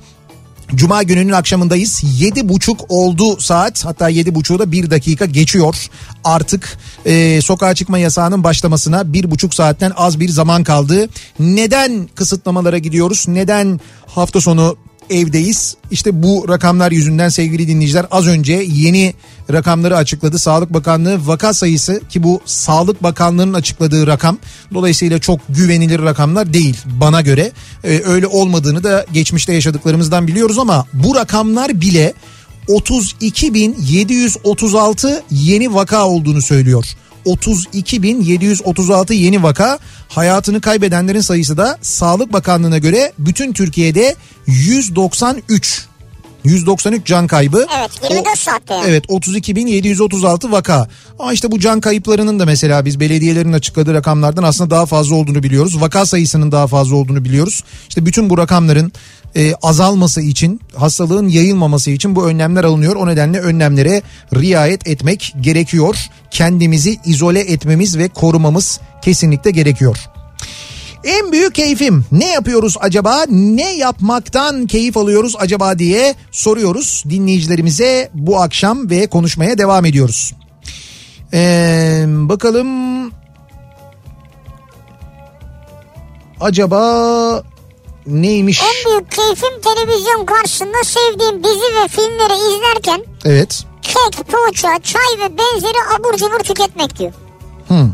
Cuma gününün akşamındayız. Yedi buçuk oldu saat. Hatta yedi buçuğu da bir dakika geçiyor. Artık e, sokağa çıkma yasağının başlamasına bir buçuk saatten az bir zaman kaldı. Neden kısıtlamalara gidiyoruz? Neden hafta sonu evdeyiz. İşte bu rakamlar yüzünden sevgili dinleyiciler az önce yeni rakamları açıkladı. Sağlık Bakanlığı vaka sayısı ki bu Sağlık Bakanlığı'nın açıkladığı rakam. Dolayısıyla çok güvenilir rakamlar değil bana göre. Ee, öyle olmadığını da geçmişte yaşadıklarımızdan biliyoruz ama bu rakamlar bile 32.736 yeni vaka olduğunu söylüyor. 32.736 yeni vaka hayatını kaybedenlerin sayısı da Sağlık Bakanlığı'na göre bütün Türkiye'de 193. 193 can kaybı. Evet 24 saatte yani. Evet 32.736 vaka. Ama işte bu can kayıplarının da mesela biz belediyelerin açıkladığı rakamlardan aslında daha fazla olduğunu biliyoruz. Vaka sayısının daha fazla olduğunu biliyoruz. İşte bütün bu rakamların e, azalması için hastalığın yayılmaması için bu önlemler alınıyor. O nedenle önlemlere riayet etmek gerekiyor. Kendimizi izole etmemiz ve korumamız kesinlikle gerekiyor. En büyük keyfim ne yapıyoruz acaba ne yapmaktan keyif alıyoruz acaba diye soruyoruz dinleyicilerimize bu akşam ve konuşmaya devam ediyoruz. Ee, bakalım acaba neymiş? En büyük keyfim televizyon karşısında sevdiğim dizi ve filmleri izlerken Evet. kek, poğaça, çay ve benzeri abur cubur tüketmek diyor. Hmm.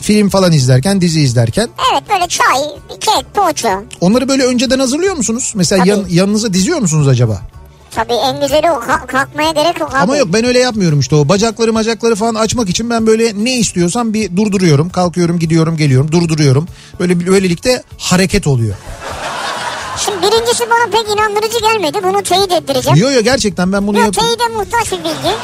Film falan izlerken, dizi izlerken. Evet böyle çay, kek, poğaça. Onları böyle önceden hazırlıyor musunuz? Mesela Tabii. yan, yanınıza diziyor musunuz acaba? Tabii en güzeli o Kalk- kalkmaya gerek yok abi. Ama yok ben öyle yapmıyorum işte o bacakları bacakları falan açmak için ben böyle ne istiyorsam bir durduruyorum. Kalkıyorum gidiyorum geliyorum durduruyorum. Böyle böylelikle hareket oluyor. Şimdi birincisi bana pek inandırıcı gelmedi. Bunu teyit ettireceğim. Yo yo gerçekten ben bunu Yok yapıyorum. teyide muhtaç bir bilgi.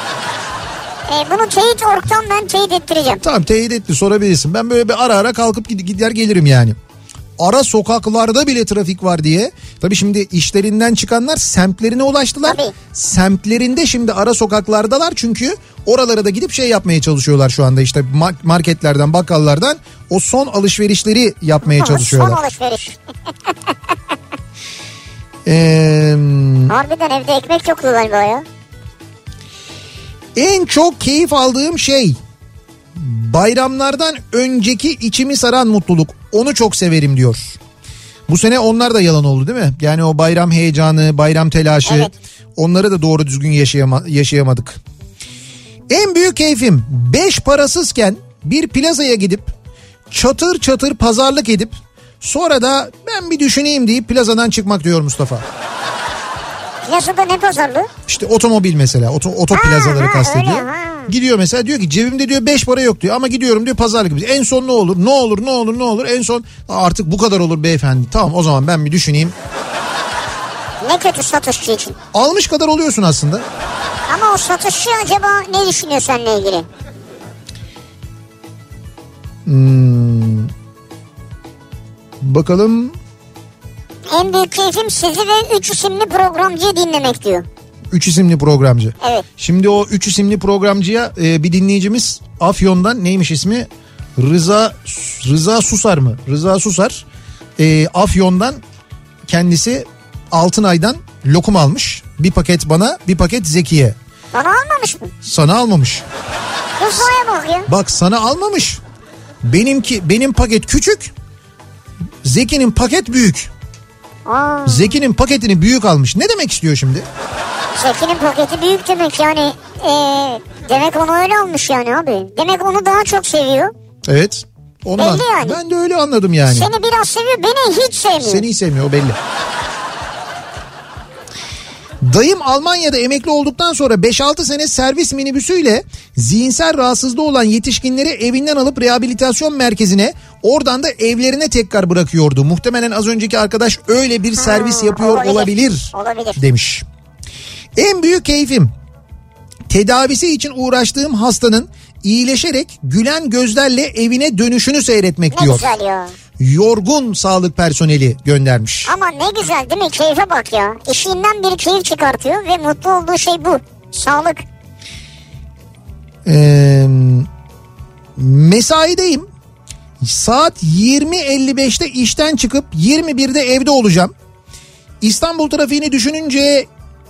Ee, bunu teyit orktan ben teyit ettireceğim. Tamam teyit etti sorabilirsin. Ben böyle bir ara ara kalkıp gid- gider gelirim yani. Ara sokaklarda bile trafik var diye. Tabii şimdi işlerinden çıkanlar semtlerine ulaştılar. Tabii. Semtlerinde şimdi ara sokaklardalar çünkü oralara da gidip şey yapmaya çalışıyorlar şu anda. işte ma- marketlerden bakkallardan o son alışverişleri yapmaya Son çalışıyorlar. alışveriş. (laughs) Ee, Harbiden evde ekmek yoktu galiba ya. en çok keyif aldığım şey bayramlardan önceki içimi saran mutluluk. Onu çok severim diyor. Bu sene onlar da yalan oldu değil mi? Yani o bayram heyecanı, bayram telaşı Evet. onları da doğru düzgün yaşayama, yaşayamadık. En büyük keyfim 5 parasızken bir plazaya gidip çatır çatır pazarlık edip sonra da ben bir düşüneyim deyip plazadan çıkmak diyor Mustafa. Piyasada ne pazarlığı? İşte otomobil mesela oto, oto Ha, plazaları ha, kastediyor. öyle, ha. Gidiyor mesela diyor ki cebimde diyor 5 para yok diyor ama gidiyorum diyor pazarlık yapıyoruz. En son ne olur ne olur ne olur ne olur en son "Aa, artık bu kadar olur beyefendi. Tamam o zaman ben bir düşüneyim. Ne kötü satışçı için. Almış kadar oluyorsun aslında. Ama o satışçı acaba ne düşünüyor seninle ilgili? Bakalım En büyük keyfim sizi ve üç isimli programcıyı dinlemek diyor. 3 isimli programcı. Evet. Şimdi o 3 isimli programcıya e, bir dinleyicimiz Afyon'dan neymiş ismi? Rıza Rıza Susar mı? Rıza Susar. E, Afyon'dan kendisi Altınay'dan lokum almış. Bir paket bana bir paket Zeki'ye. Bana almamış mı? Sana almamış. Rıza'ya bak ya. Bak sana almamış. Benimki benim paket küçük. Zeki'nin paket büyük. Aa, Zeki'nin paketini büyük almış. Ne demek istiyor şimdi? Zeki'nin paketi büyük demek yani. Ee, demek onu öyle almış yani abi. Demek onu daha çok seviyor. Evet. Ondan. Belli yani. Ben de öyle anladım yani. Seni biraz seviyor beni hiç sevmiyor. Seni hiç sevmiyor o belli. Dayım Almanya'da emekli olduktan sonra 5-6 sene servis minibüsüyle zihinsel rahatsızlığı olan yetişkinleri evinden alıp rehabilitasyon merkezine oradan da evlerine tekrar bırakıyordu. Muhtemelen az önceki arkadaş öyle bir servis yapıyor olabilir. olabilir, Olabilir. demiş. En büyük keyfim tedavisi için uğraştığım hastanın iyileşerek gülen gözlerle evine dönüşünü seyretmek Ne diyor. güzel ya. Yorgun sağlık personeli göndermiş. Ama ne güzel değil mi? Keyfe bak ya. İşinden bir keyif çıkartıyor ve mutlu olduğu şey bu. Sağlık. Ee, mesaideyim. Saat 20.55'te işten çıkıp 21'de evde olacağım. İstanbul trafiğini düşününce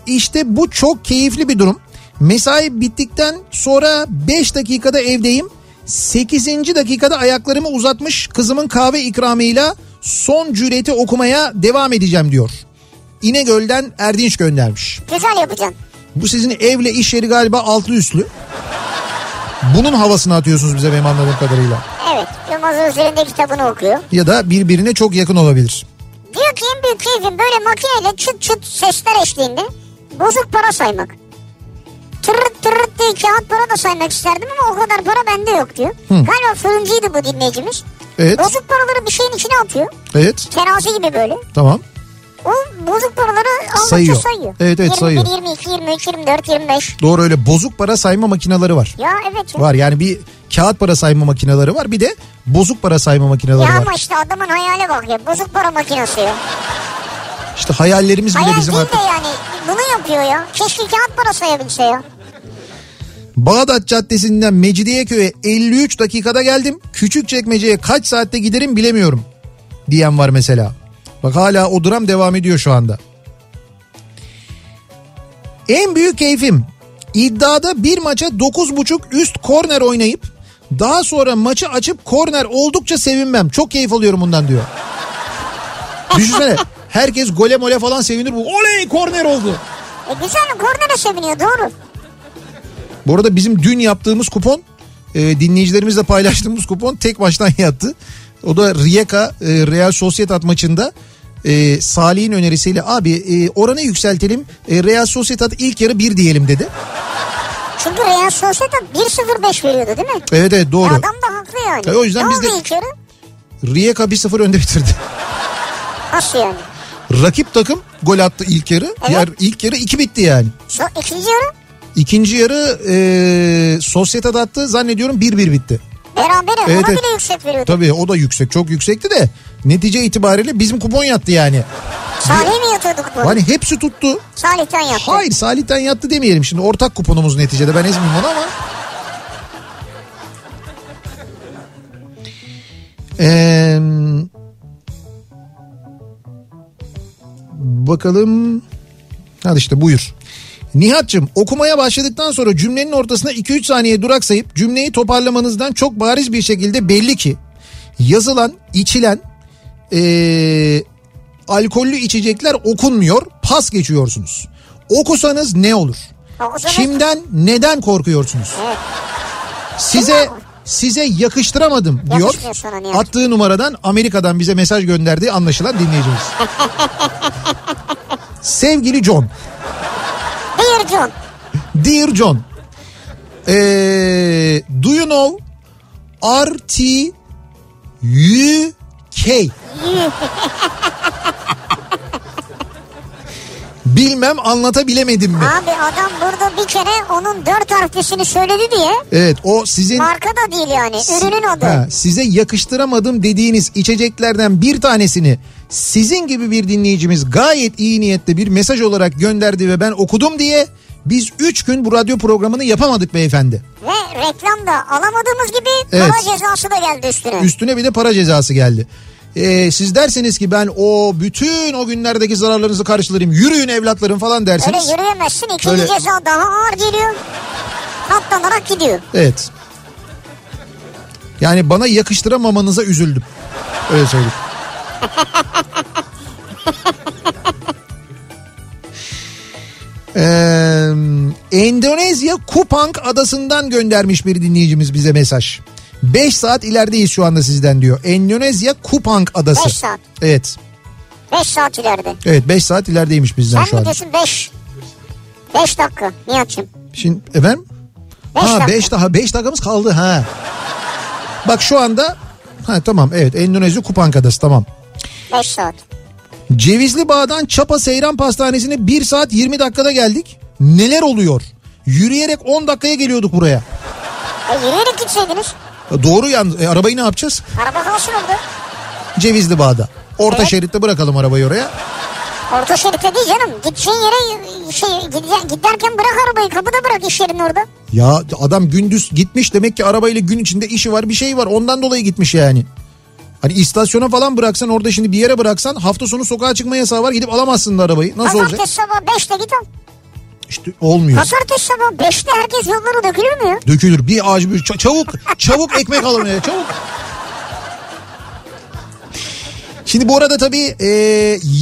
işte bu çok keyifli bir durum. Mesai bittikten sonra 5 dakikada evdeyim. 8. dakikada ayaklarımı uzatmış kızımın kahve ikramıyla son cüreti okumaya devam edeceğim diyor. İnegöl'den Erdinç göndermiş. Güzel yapacaksın. Bu sizin evle iş yeri galiba altlı üstlü. Bunun havasını atıyorsunuz bize benim anladığım kadarıyla. Evet. Yılmaz üzerinde kitabını okuyor. Ya da birbirine çok yakın olabilir. Diyor ki en büyük keyfim böyle makineyle çıt çıt sesler eşliğinde bozuk para saymak. Tırırt tırırt diye kağıt para da saymak isterdim ama o kadar para bende yok diyor. Galiba fırıncıydı bu dinleyicimiz. Evet. Bozuk paraları bir şeyin içine atıyor. Evet Terazi gibi böyle. tamam. O bozuk paraları aldıkça Sayıyor. sayıyor. Evet, evet, 21, sayıyor. 22, 23, 24, 25. Doğru öyle bozuk para sayma makineleri var. Ya evet. Ya. Var yani bir kağıt para sayma makineleri var bir de bozuk para sayma makineleri Ya var. ama işte adamın hayale bak ya. Bozuk para makinesi ya. İşte hayallerimiz bile Hayal bizim değil artık. de yani. Bunu yapıyor ya. Keşke kağıt para sayabilse ya. Bağdat Caddesi'nden Mecidiyeköy'e 53 dakikada geldim. Küçükçekmece'ye kaç saatte giderim bilemiyorum diyen var mesela. Bak hala o dram devam ediyor şu anda. En büyük keyfim iddiada bir maça 9.5 üst korner oynayıp daha sonra maçı açıp korner oldukça sevinmem. Çok keyif alıyorum bundan diyor. Düşünsene herkes gole mole falan sevinir bu. Oley korner oldu. E güzel kornere seviniyor doğru. Bu arada bizim dün yaptığımız kupon e, dinleyicilerimizle paylaştığımız kupon tek baştan (laughs) yattı. O da Rijeka e, Real Sociedad maçında e, Salih'in önerisiyle abi e, oranı yükseltelim e, Real Sociedad ilk yarı bir diyelim dedi. Çünkü Real Sociedad 1-0-5 veriyordu değil mi? Evet evet Ya doğru. adam da haklı yani. E, o yüzden ne biz de- ilk yarı? Rijeka 1-0 önde bitirdi. (laughs) Nasıl yani? Rakip takım gol attı ilk yarı. Diğer ilk yarı 2 bitti yani. So, ikinci yarı İkinci yarı e, Sociedad attı zannediyorum 1-1 bitti. Berabere Evet, ona evet. bile yüksek veriyordu. Tabii o da yüksek çok yüksekti de netice itibariyle bizim kupon yattı yani. Salih mi yatıyorduk bu? Hani hepsi tuttu. Salih'ten yattı. Hayır Salih'ten yattı demeyelim şimdi ortak kuponumuz neticede ben ezmeyeyim onu ama. Ee, bakalım. Hadi işte buyur. Nihat'cığım okumaya başladıktan sonra cümlenin ortasına 2-3 saniye duraksayıp cümleyi toparlamanızdan çok bariz bir şekilde belli ki yazılan, içilen ee, alkollü içecekler okunmuyor, pas geçiyorsunuz. Okusanız ne olur? Okusanız- Kimden, neden korkuyorsunuz? Size size yakıştıramadım diyor. Attığı numaradan Amerika'dan bize mesaj gönderdiği anlaşılan dinleyicimiz. (laughs) Sevgili John. Dear John. Dear John. Ee, do you know RT UK? (laughs) Bilmem anlatabilemedim mi? Abi adam burada bir kere onun dört harflisini söyledi diye Evet o sizin marka da değil yani ürünün adı. Ha, size yakıştıramadım dediğiniz içeceklerden bir tanesini sizin gibi bir dinleyicimiz gayet iyi niyetle bir mesaj olarak gönderdi ve ben okudum diye biz 3 gün bu radyo programını yapamadık beyefendi. Ve reklamda alamadığımız gibi Evet. para cezası da geldi üstüne. Üstüne bir de para cezası geldi. Ee, siz derseniz ki ben o bütün o günlerdeki zararlarınızı karşılarım yürüyün evlatlarım falan Öyle derseniz. yürüyemezsin. İkinci Öyle- ceza daha ağır geliyor. Katlanarak gidiyor. Evet. Yani bana yakıştıramamanıza üzüldüm. Öyle söyleyeyim. Ee, Endonezya Kupang adasından göndermiş bir dinleyicimiz bize mesaj. 5 saat ilerideyiz şu anda sizden diyor. Endonezya Kupang adası. Beş saat. Evet. 5 saat ileride. Evet 5 saat ilerideymiş bizden Sen şu mi anda. diyorsun 5? 5 dakika Nihat'cığım. Şimdi efendim? Beş ha dakika. 5 daha 5 dakikamız kaldı ha. Bak şu anda ha tamam evet Endonezya Kupang adası tamam. 5 saat. Cevizli Bağ'dan Çapa Seyran Pastanesi'ne 1 saat 20 dakikada geldik. Neler oluyor? Yürüyerek 10 dakikaya geliyorduk buraya. E yürüyerek gitseydiniz. E, Doğru yalnız. E, arabayı ne yapacağız? Araba kalsın orada. Cevizli Bağ'da. Orta Evet. şeritte bırakalım arabayı oraya. Orta şeritte değil canım. Gideceğin yere şey gide- giderken bırak arabayı kapıda bırak iş yerinin orada. Ya adam gündüz gitmiş demek ki arabayla gün içinde işi var bir şey var. Ondan dolayı gitmiş yani. Hani istasyona falan bıraksan orada şimdi bir yere bıraksan hafta sonu sokağa çıkma yasağı var gidip alamazsın da arabayı. Nasıl olacak? Pazartesi sabah 5'te git al. İşte olmuyor. Pazartesi sabah 5'te herkes yollara dökülür mü ya? Dökülür bir ağaç bir ça- çabuk çabuk ekmek alın ya çabuk. Şimdi bu arada tabii e,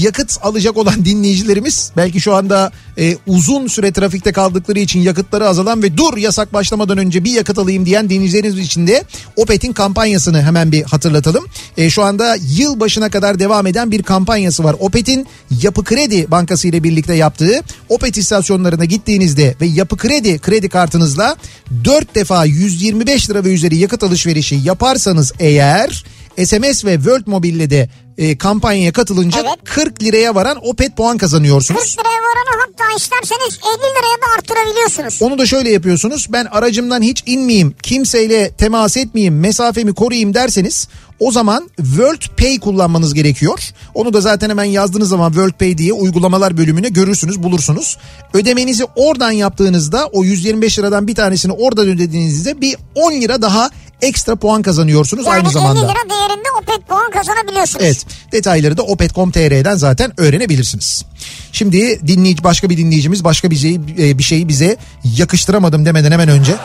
yakıt alacak olan (laughs) dinleyicilerimiz belki şu anda e, uzun süre trafikte kaldıkları için yakıtları azalan ve dur yasak başlamadan önce bir yakıt alayım diyen dinleyicilerimiz için de Opet'in kampanyasını hemen bir hatırlatalım. E, şu anda yıl başına kadar devam eden bir kampanyası var. Opet'in Yapı Kredi Bankası ile birlikte yaptığı Opet istasyonlarına gittiğinizde ve Yapı Kredi kredi kartınızla 4 defa 125 lira ve üzeri yakıt alışverişi yaparsanız eğer SMS ve World Mobile'le de e, kampanyaya katılınca Evet. 40 liraya varan Opet puan 40 kazanıyorsunuz. liraya varanı hatta isterseniz 50 liraya da arttırabiliyorsunuz. Onu da şöyle yapıyorsunuz. Ben aracımdan hiç inmeyeyim, kimseyle temas etmeyeyim, mesafemi koruyayım derseniz o zaman World Pay kullanmanız gerekiyor. Onu da zaten hemen yazdığınız zaman World Pay diye uygulamalar bölümüne görürsünüz, bulursunuz. Ödemenizi oradan yaptığınızda o 125 liradan bir tanesini oradan ödediğinizde bir 10 lira daha ekstra puan kazanıyorsunuz Yani aynı zamanda. 50 lira değerinde Opet puan kazanabiliyorsunuz. Evet detayları da opet.com.tr'den zaten öğrenebilirsiniz. Şimdi dinleyici başka bir dinleyicimiz başka bir şeyi, e, bir şeyi bize yakıştıramadım demeden hemen önce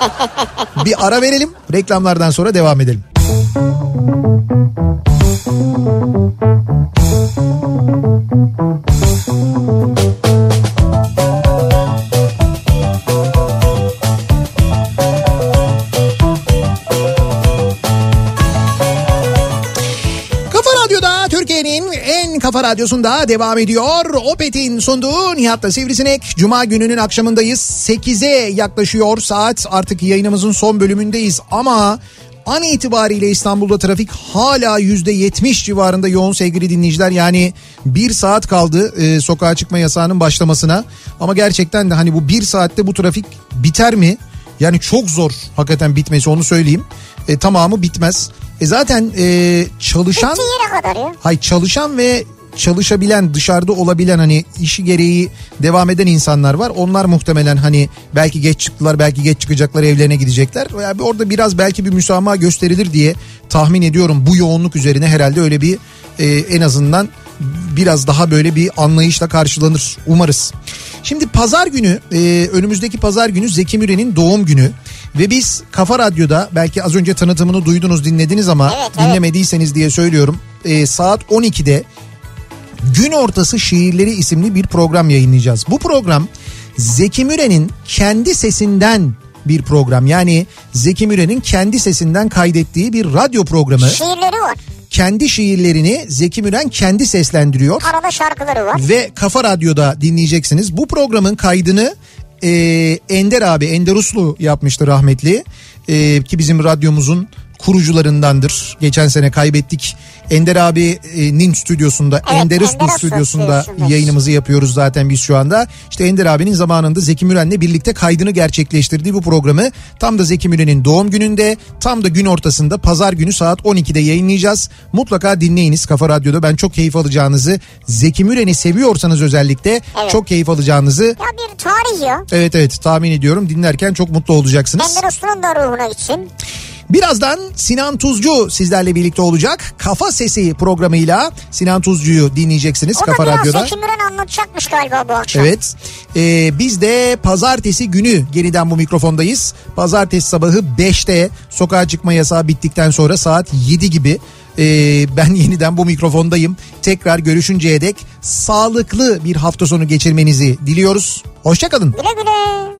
(laughs) bir ara verelim reklamlardan sonra devam edelim. Kafa kafa radyosunda devam ediyor. Opet'in sunduğu Nihat'la Sivrisinek. Cuma gününün akşamındayız. 8'e yaklaşıyor saat. Artık yayınımızın son bölümündeyiz ama an itibariyle İstanbul'da trafik hala %70 civarında yoğun sevgili dinleyiciler. Yani bir saat kaldı e, sokağa çıkma yasağının başlamasına. Ama gerçekten de hani bu bir saatte bu trafik biter mi? Yani çok zor hakikaten bitmesi onu söyleyeyim. E, tamamı bitmez. E zaten e, çalışan... Hay çalışan ve çalışabilen dışarıda olabilen hani işi gereği devam eden insanlar var. Onlar muhtemelen hani belki geç çıktılar belki geç çıkacaklar evlerine gidecekler. Yani orada biraz belki bir müsamaha gösterilir diye tahmin ediyorum bu yoğunluk üzerine herhalde öyle bir e, en azından biraz daha böyle bir anlayışla karşılanır umarız. Şimdi pazar günü e, önümüzdeki pazar günü Zeki Müren'in doğum günü ve biz Kafa Radyo'da belki az önce tanıtımını duydunuz dinlediniz ama Evet, evet. dinlemediyseniz diye söylüyorum e, saat 12'de Gün Ortası Şiirleri isimli bir program yayınlayacağız. Bu program Zeki Müren'in kendi sesinden bir program. Yani Zeki Müren'in kendi sesinden kaydettiği bir radyo programı. Şiirleri var. Kendi şiirlerini Zeki Müren kendi seslendiriyor Arada şarkıları var. ve Kafa Radyo'da dinleyeceksiniz. Bu programın kaydını e, Ender abi Ender Uslu yapmıştı rahmetli. E, ki bizim radyomuzun kurucularındandır. Geçen sene kaybettik. Ender abinin stüdyosunda, Evet, Ender Uslu stüdyosunda stüdyosunda. yayınımızı yapıyoruz zaten biz şu anda. İşte Ender abinin zamanında Zeki Müren'le birlikte kaydını gerçekleştirdiği bu programı tam da Zeki Müren'in doğum gününde, tam da gün ortasında pazar günü saat 12'de yayınlayacağız. Mutlaka dinleyiniz Kafa Radyo'da. Ben çok keyif alacağınızı, Zeki Müren'i seviyorsanız özellikle Evet. çok keyif alacağınızı Ya bir tarih ya. evet evet tahmin ediyorum. Dinlerken çok mutlu olacaksınız. Ender Uslu'nun da ruhuna gitsin. Birazdan Sinan Tuzcu sizlerle birlikte olacak. Kafa Sesi programıyla Sinan Tuzcu'yu dinleyeceksiniz O Kafa da Radyo'da. Zeki Müren anlatacakmış galiba bu akşam. Evet. Ee, biz de pazartesi günü yeniden bu mikrofondayız. Pazartesi sabahı 5'te sokağa çıkma yasağı bittikten sonra saat 7 gibi ee, ben (laughs) yeniden bu mikrofondayım. Tekrar görüşünceye dek sağlıklı bir hafta sonu geçirmenizi diliyoruz. Hoşçakalın. Güle güle.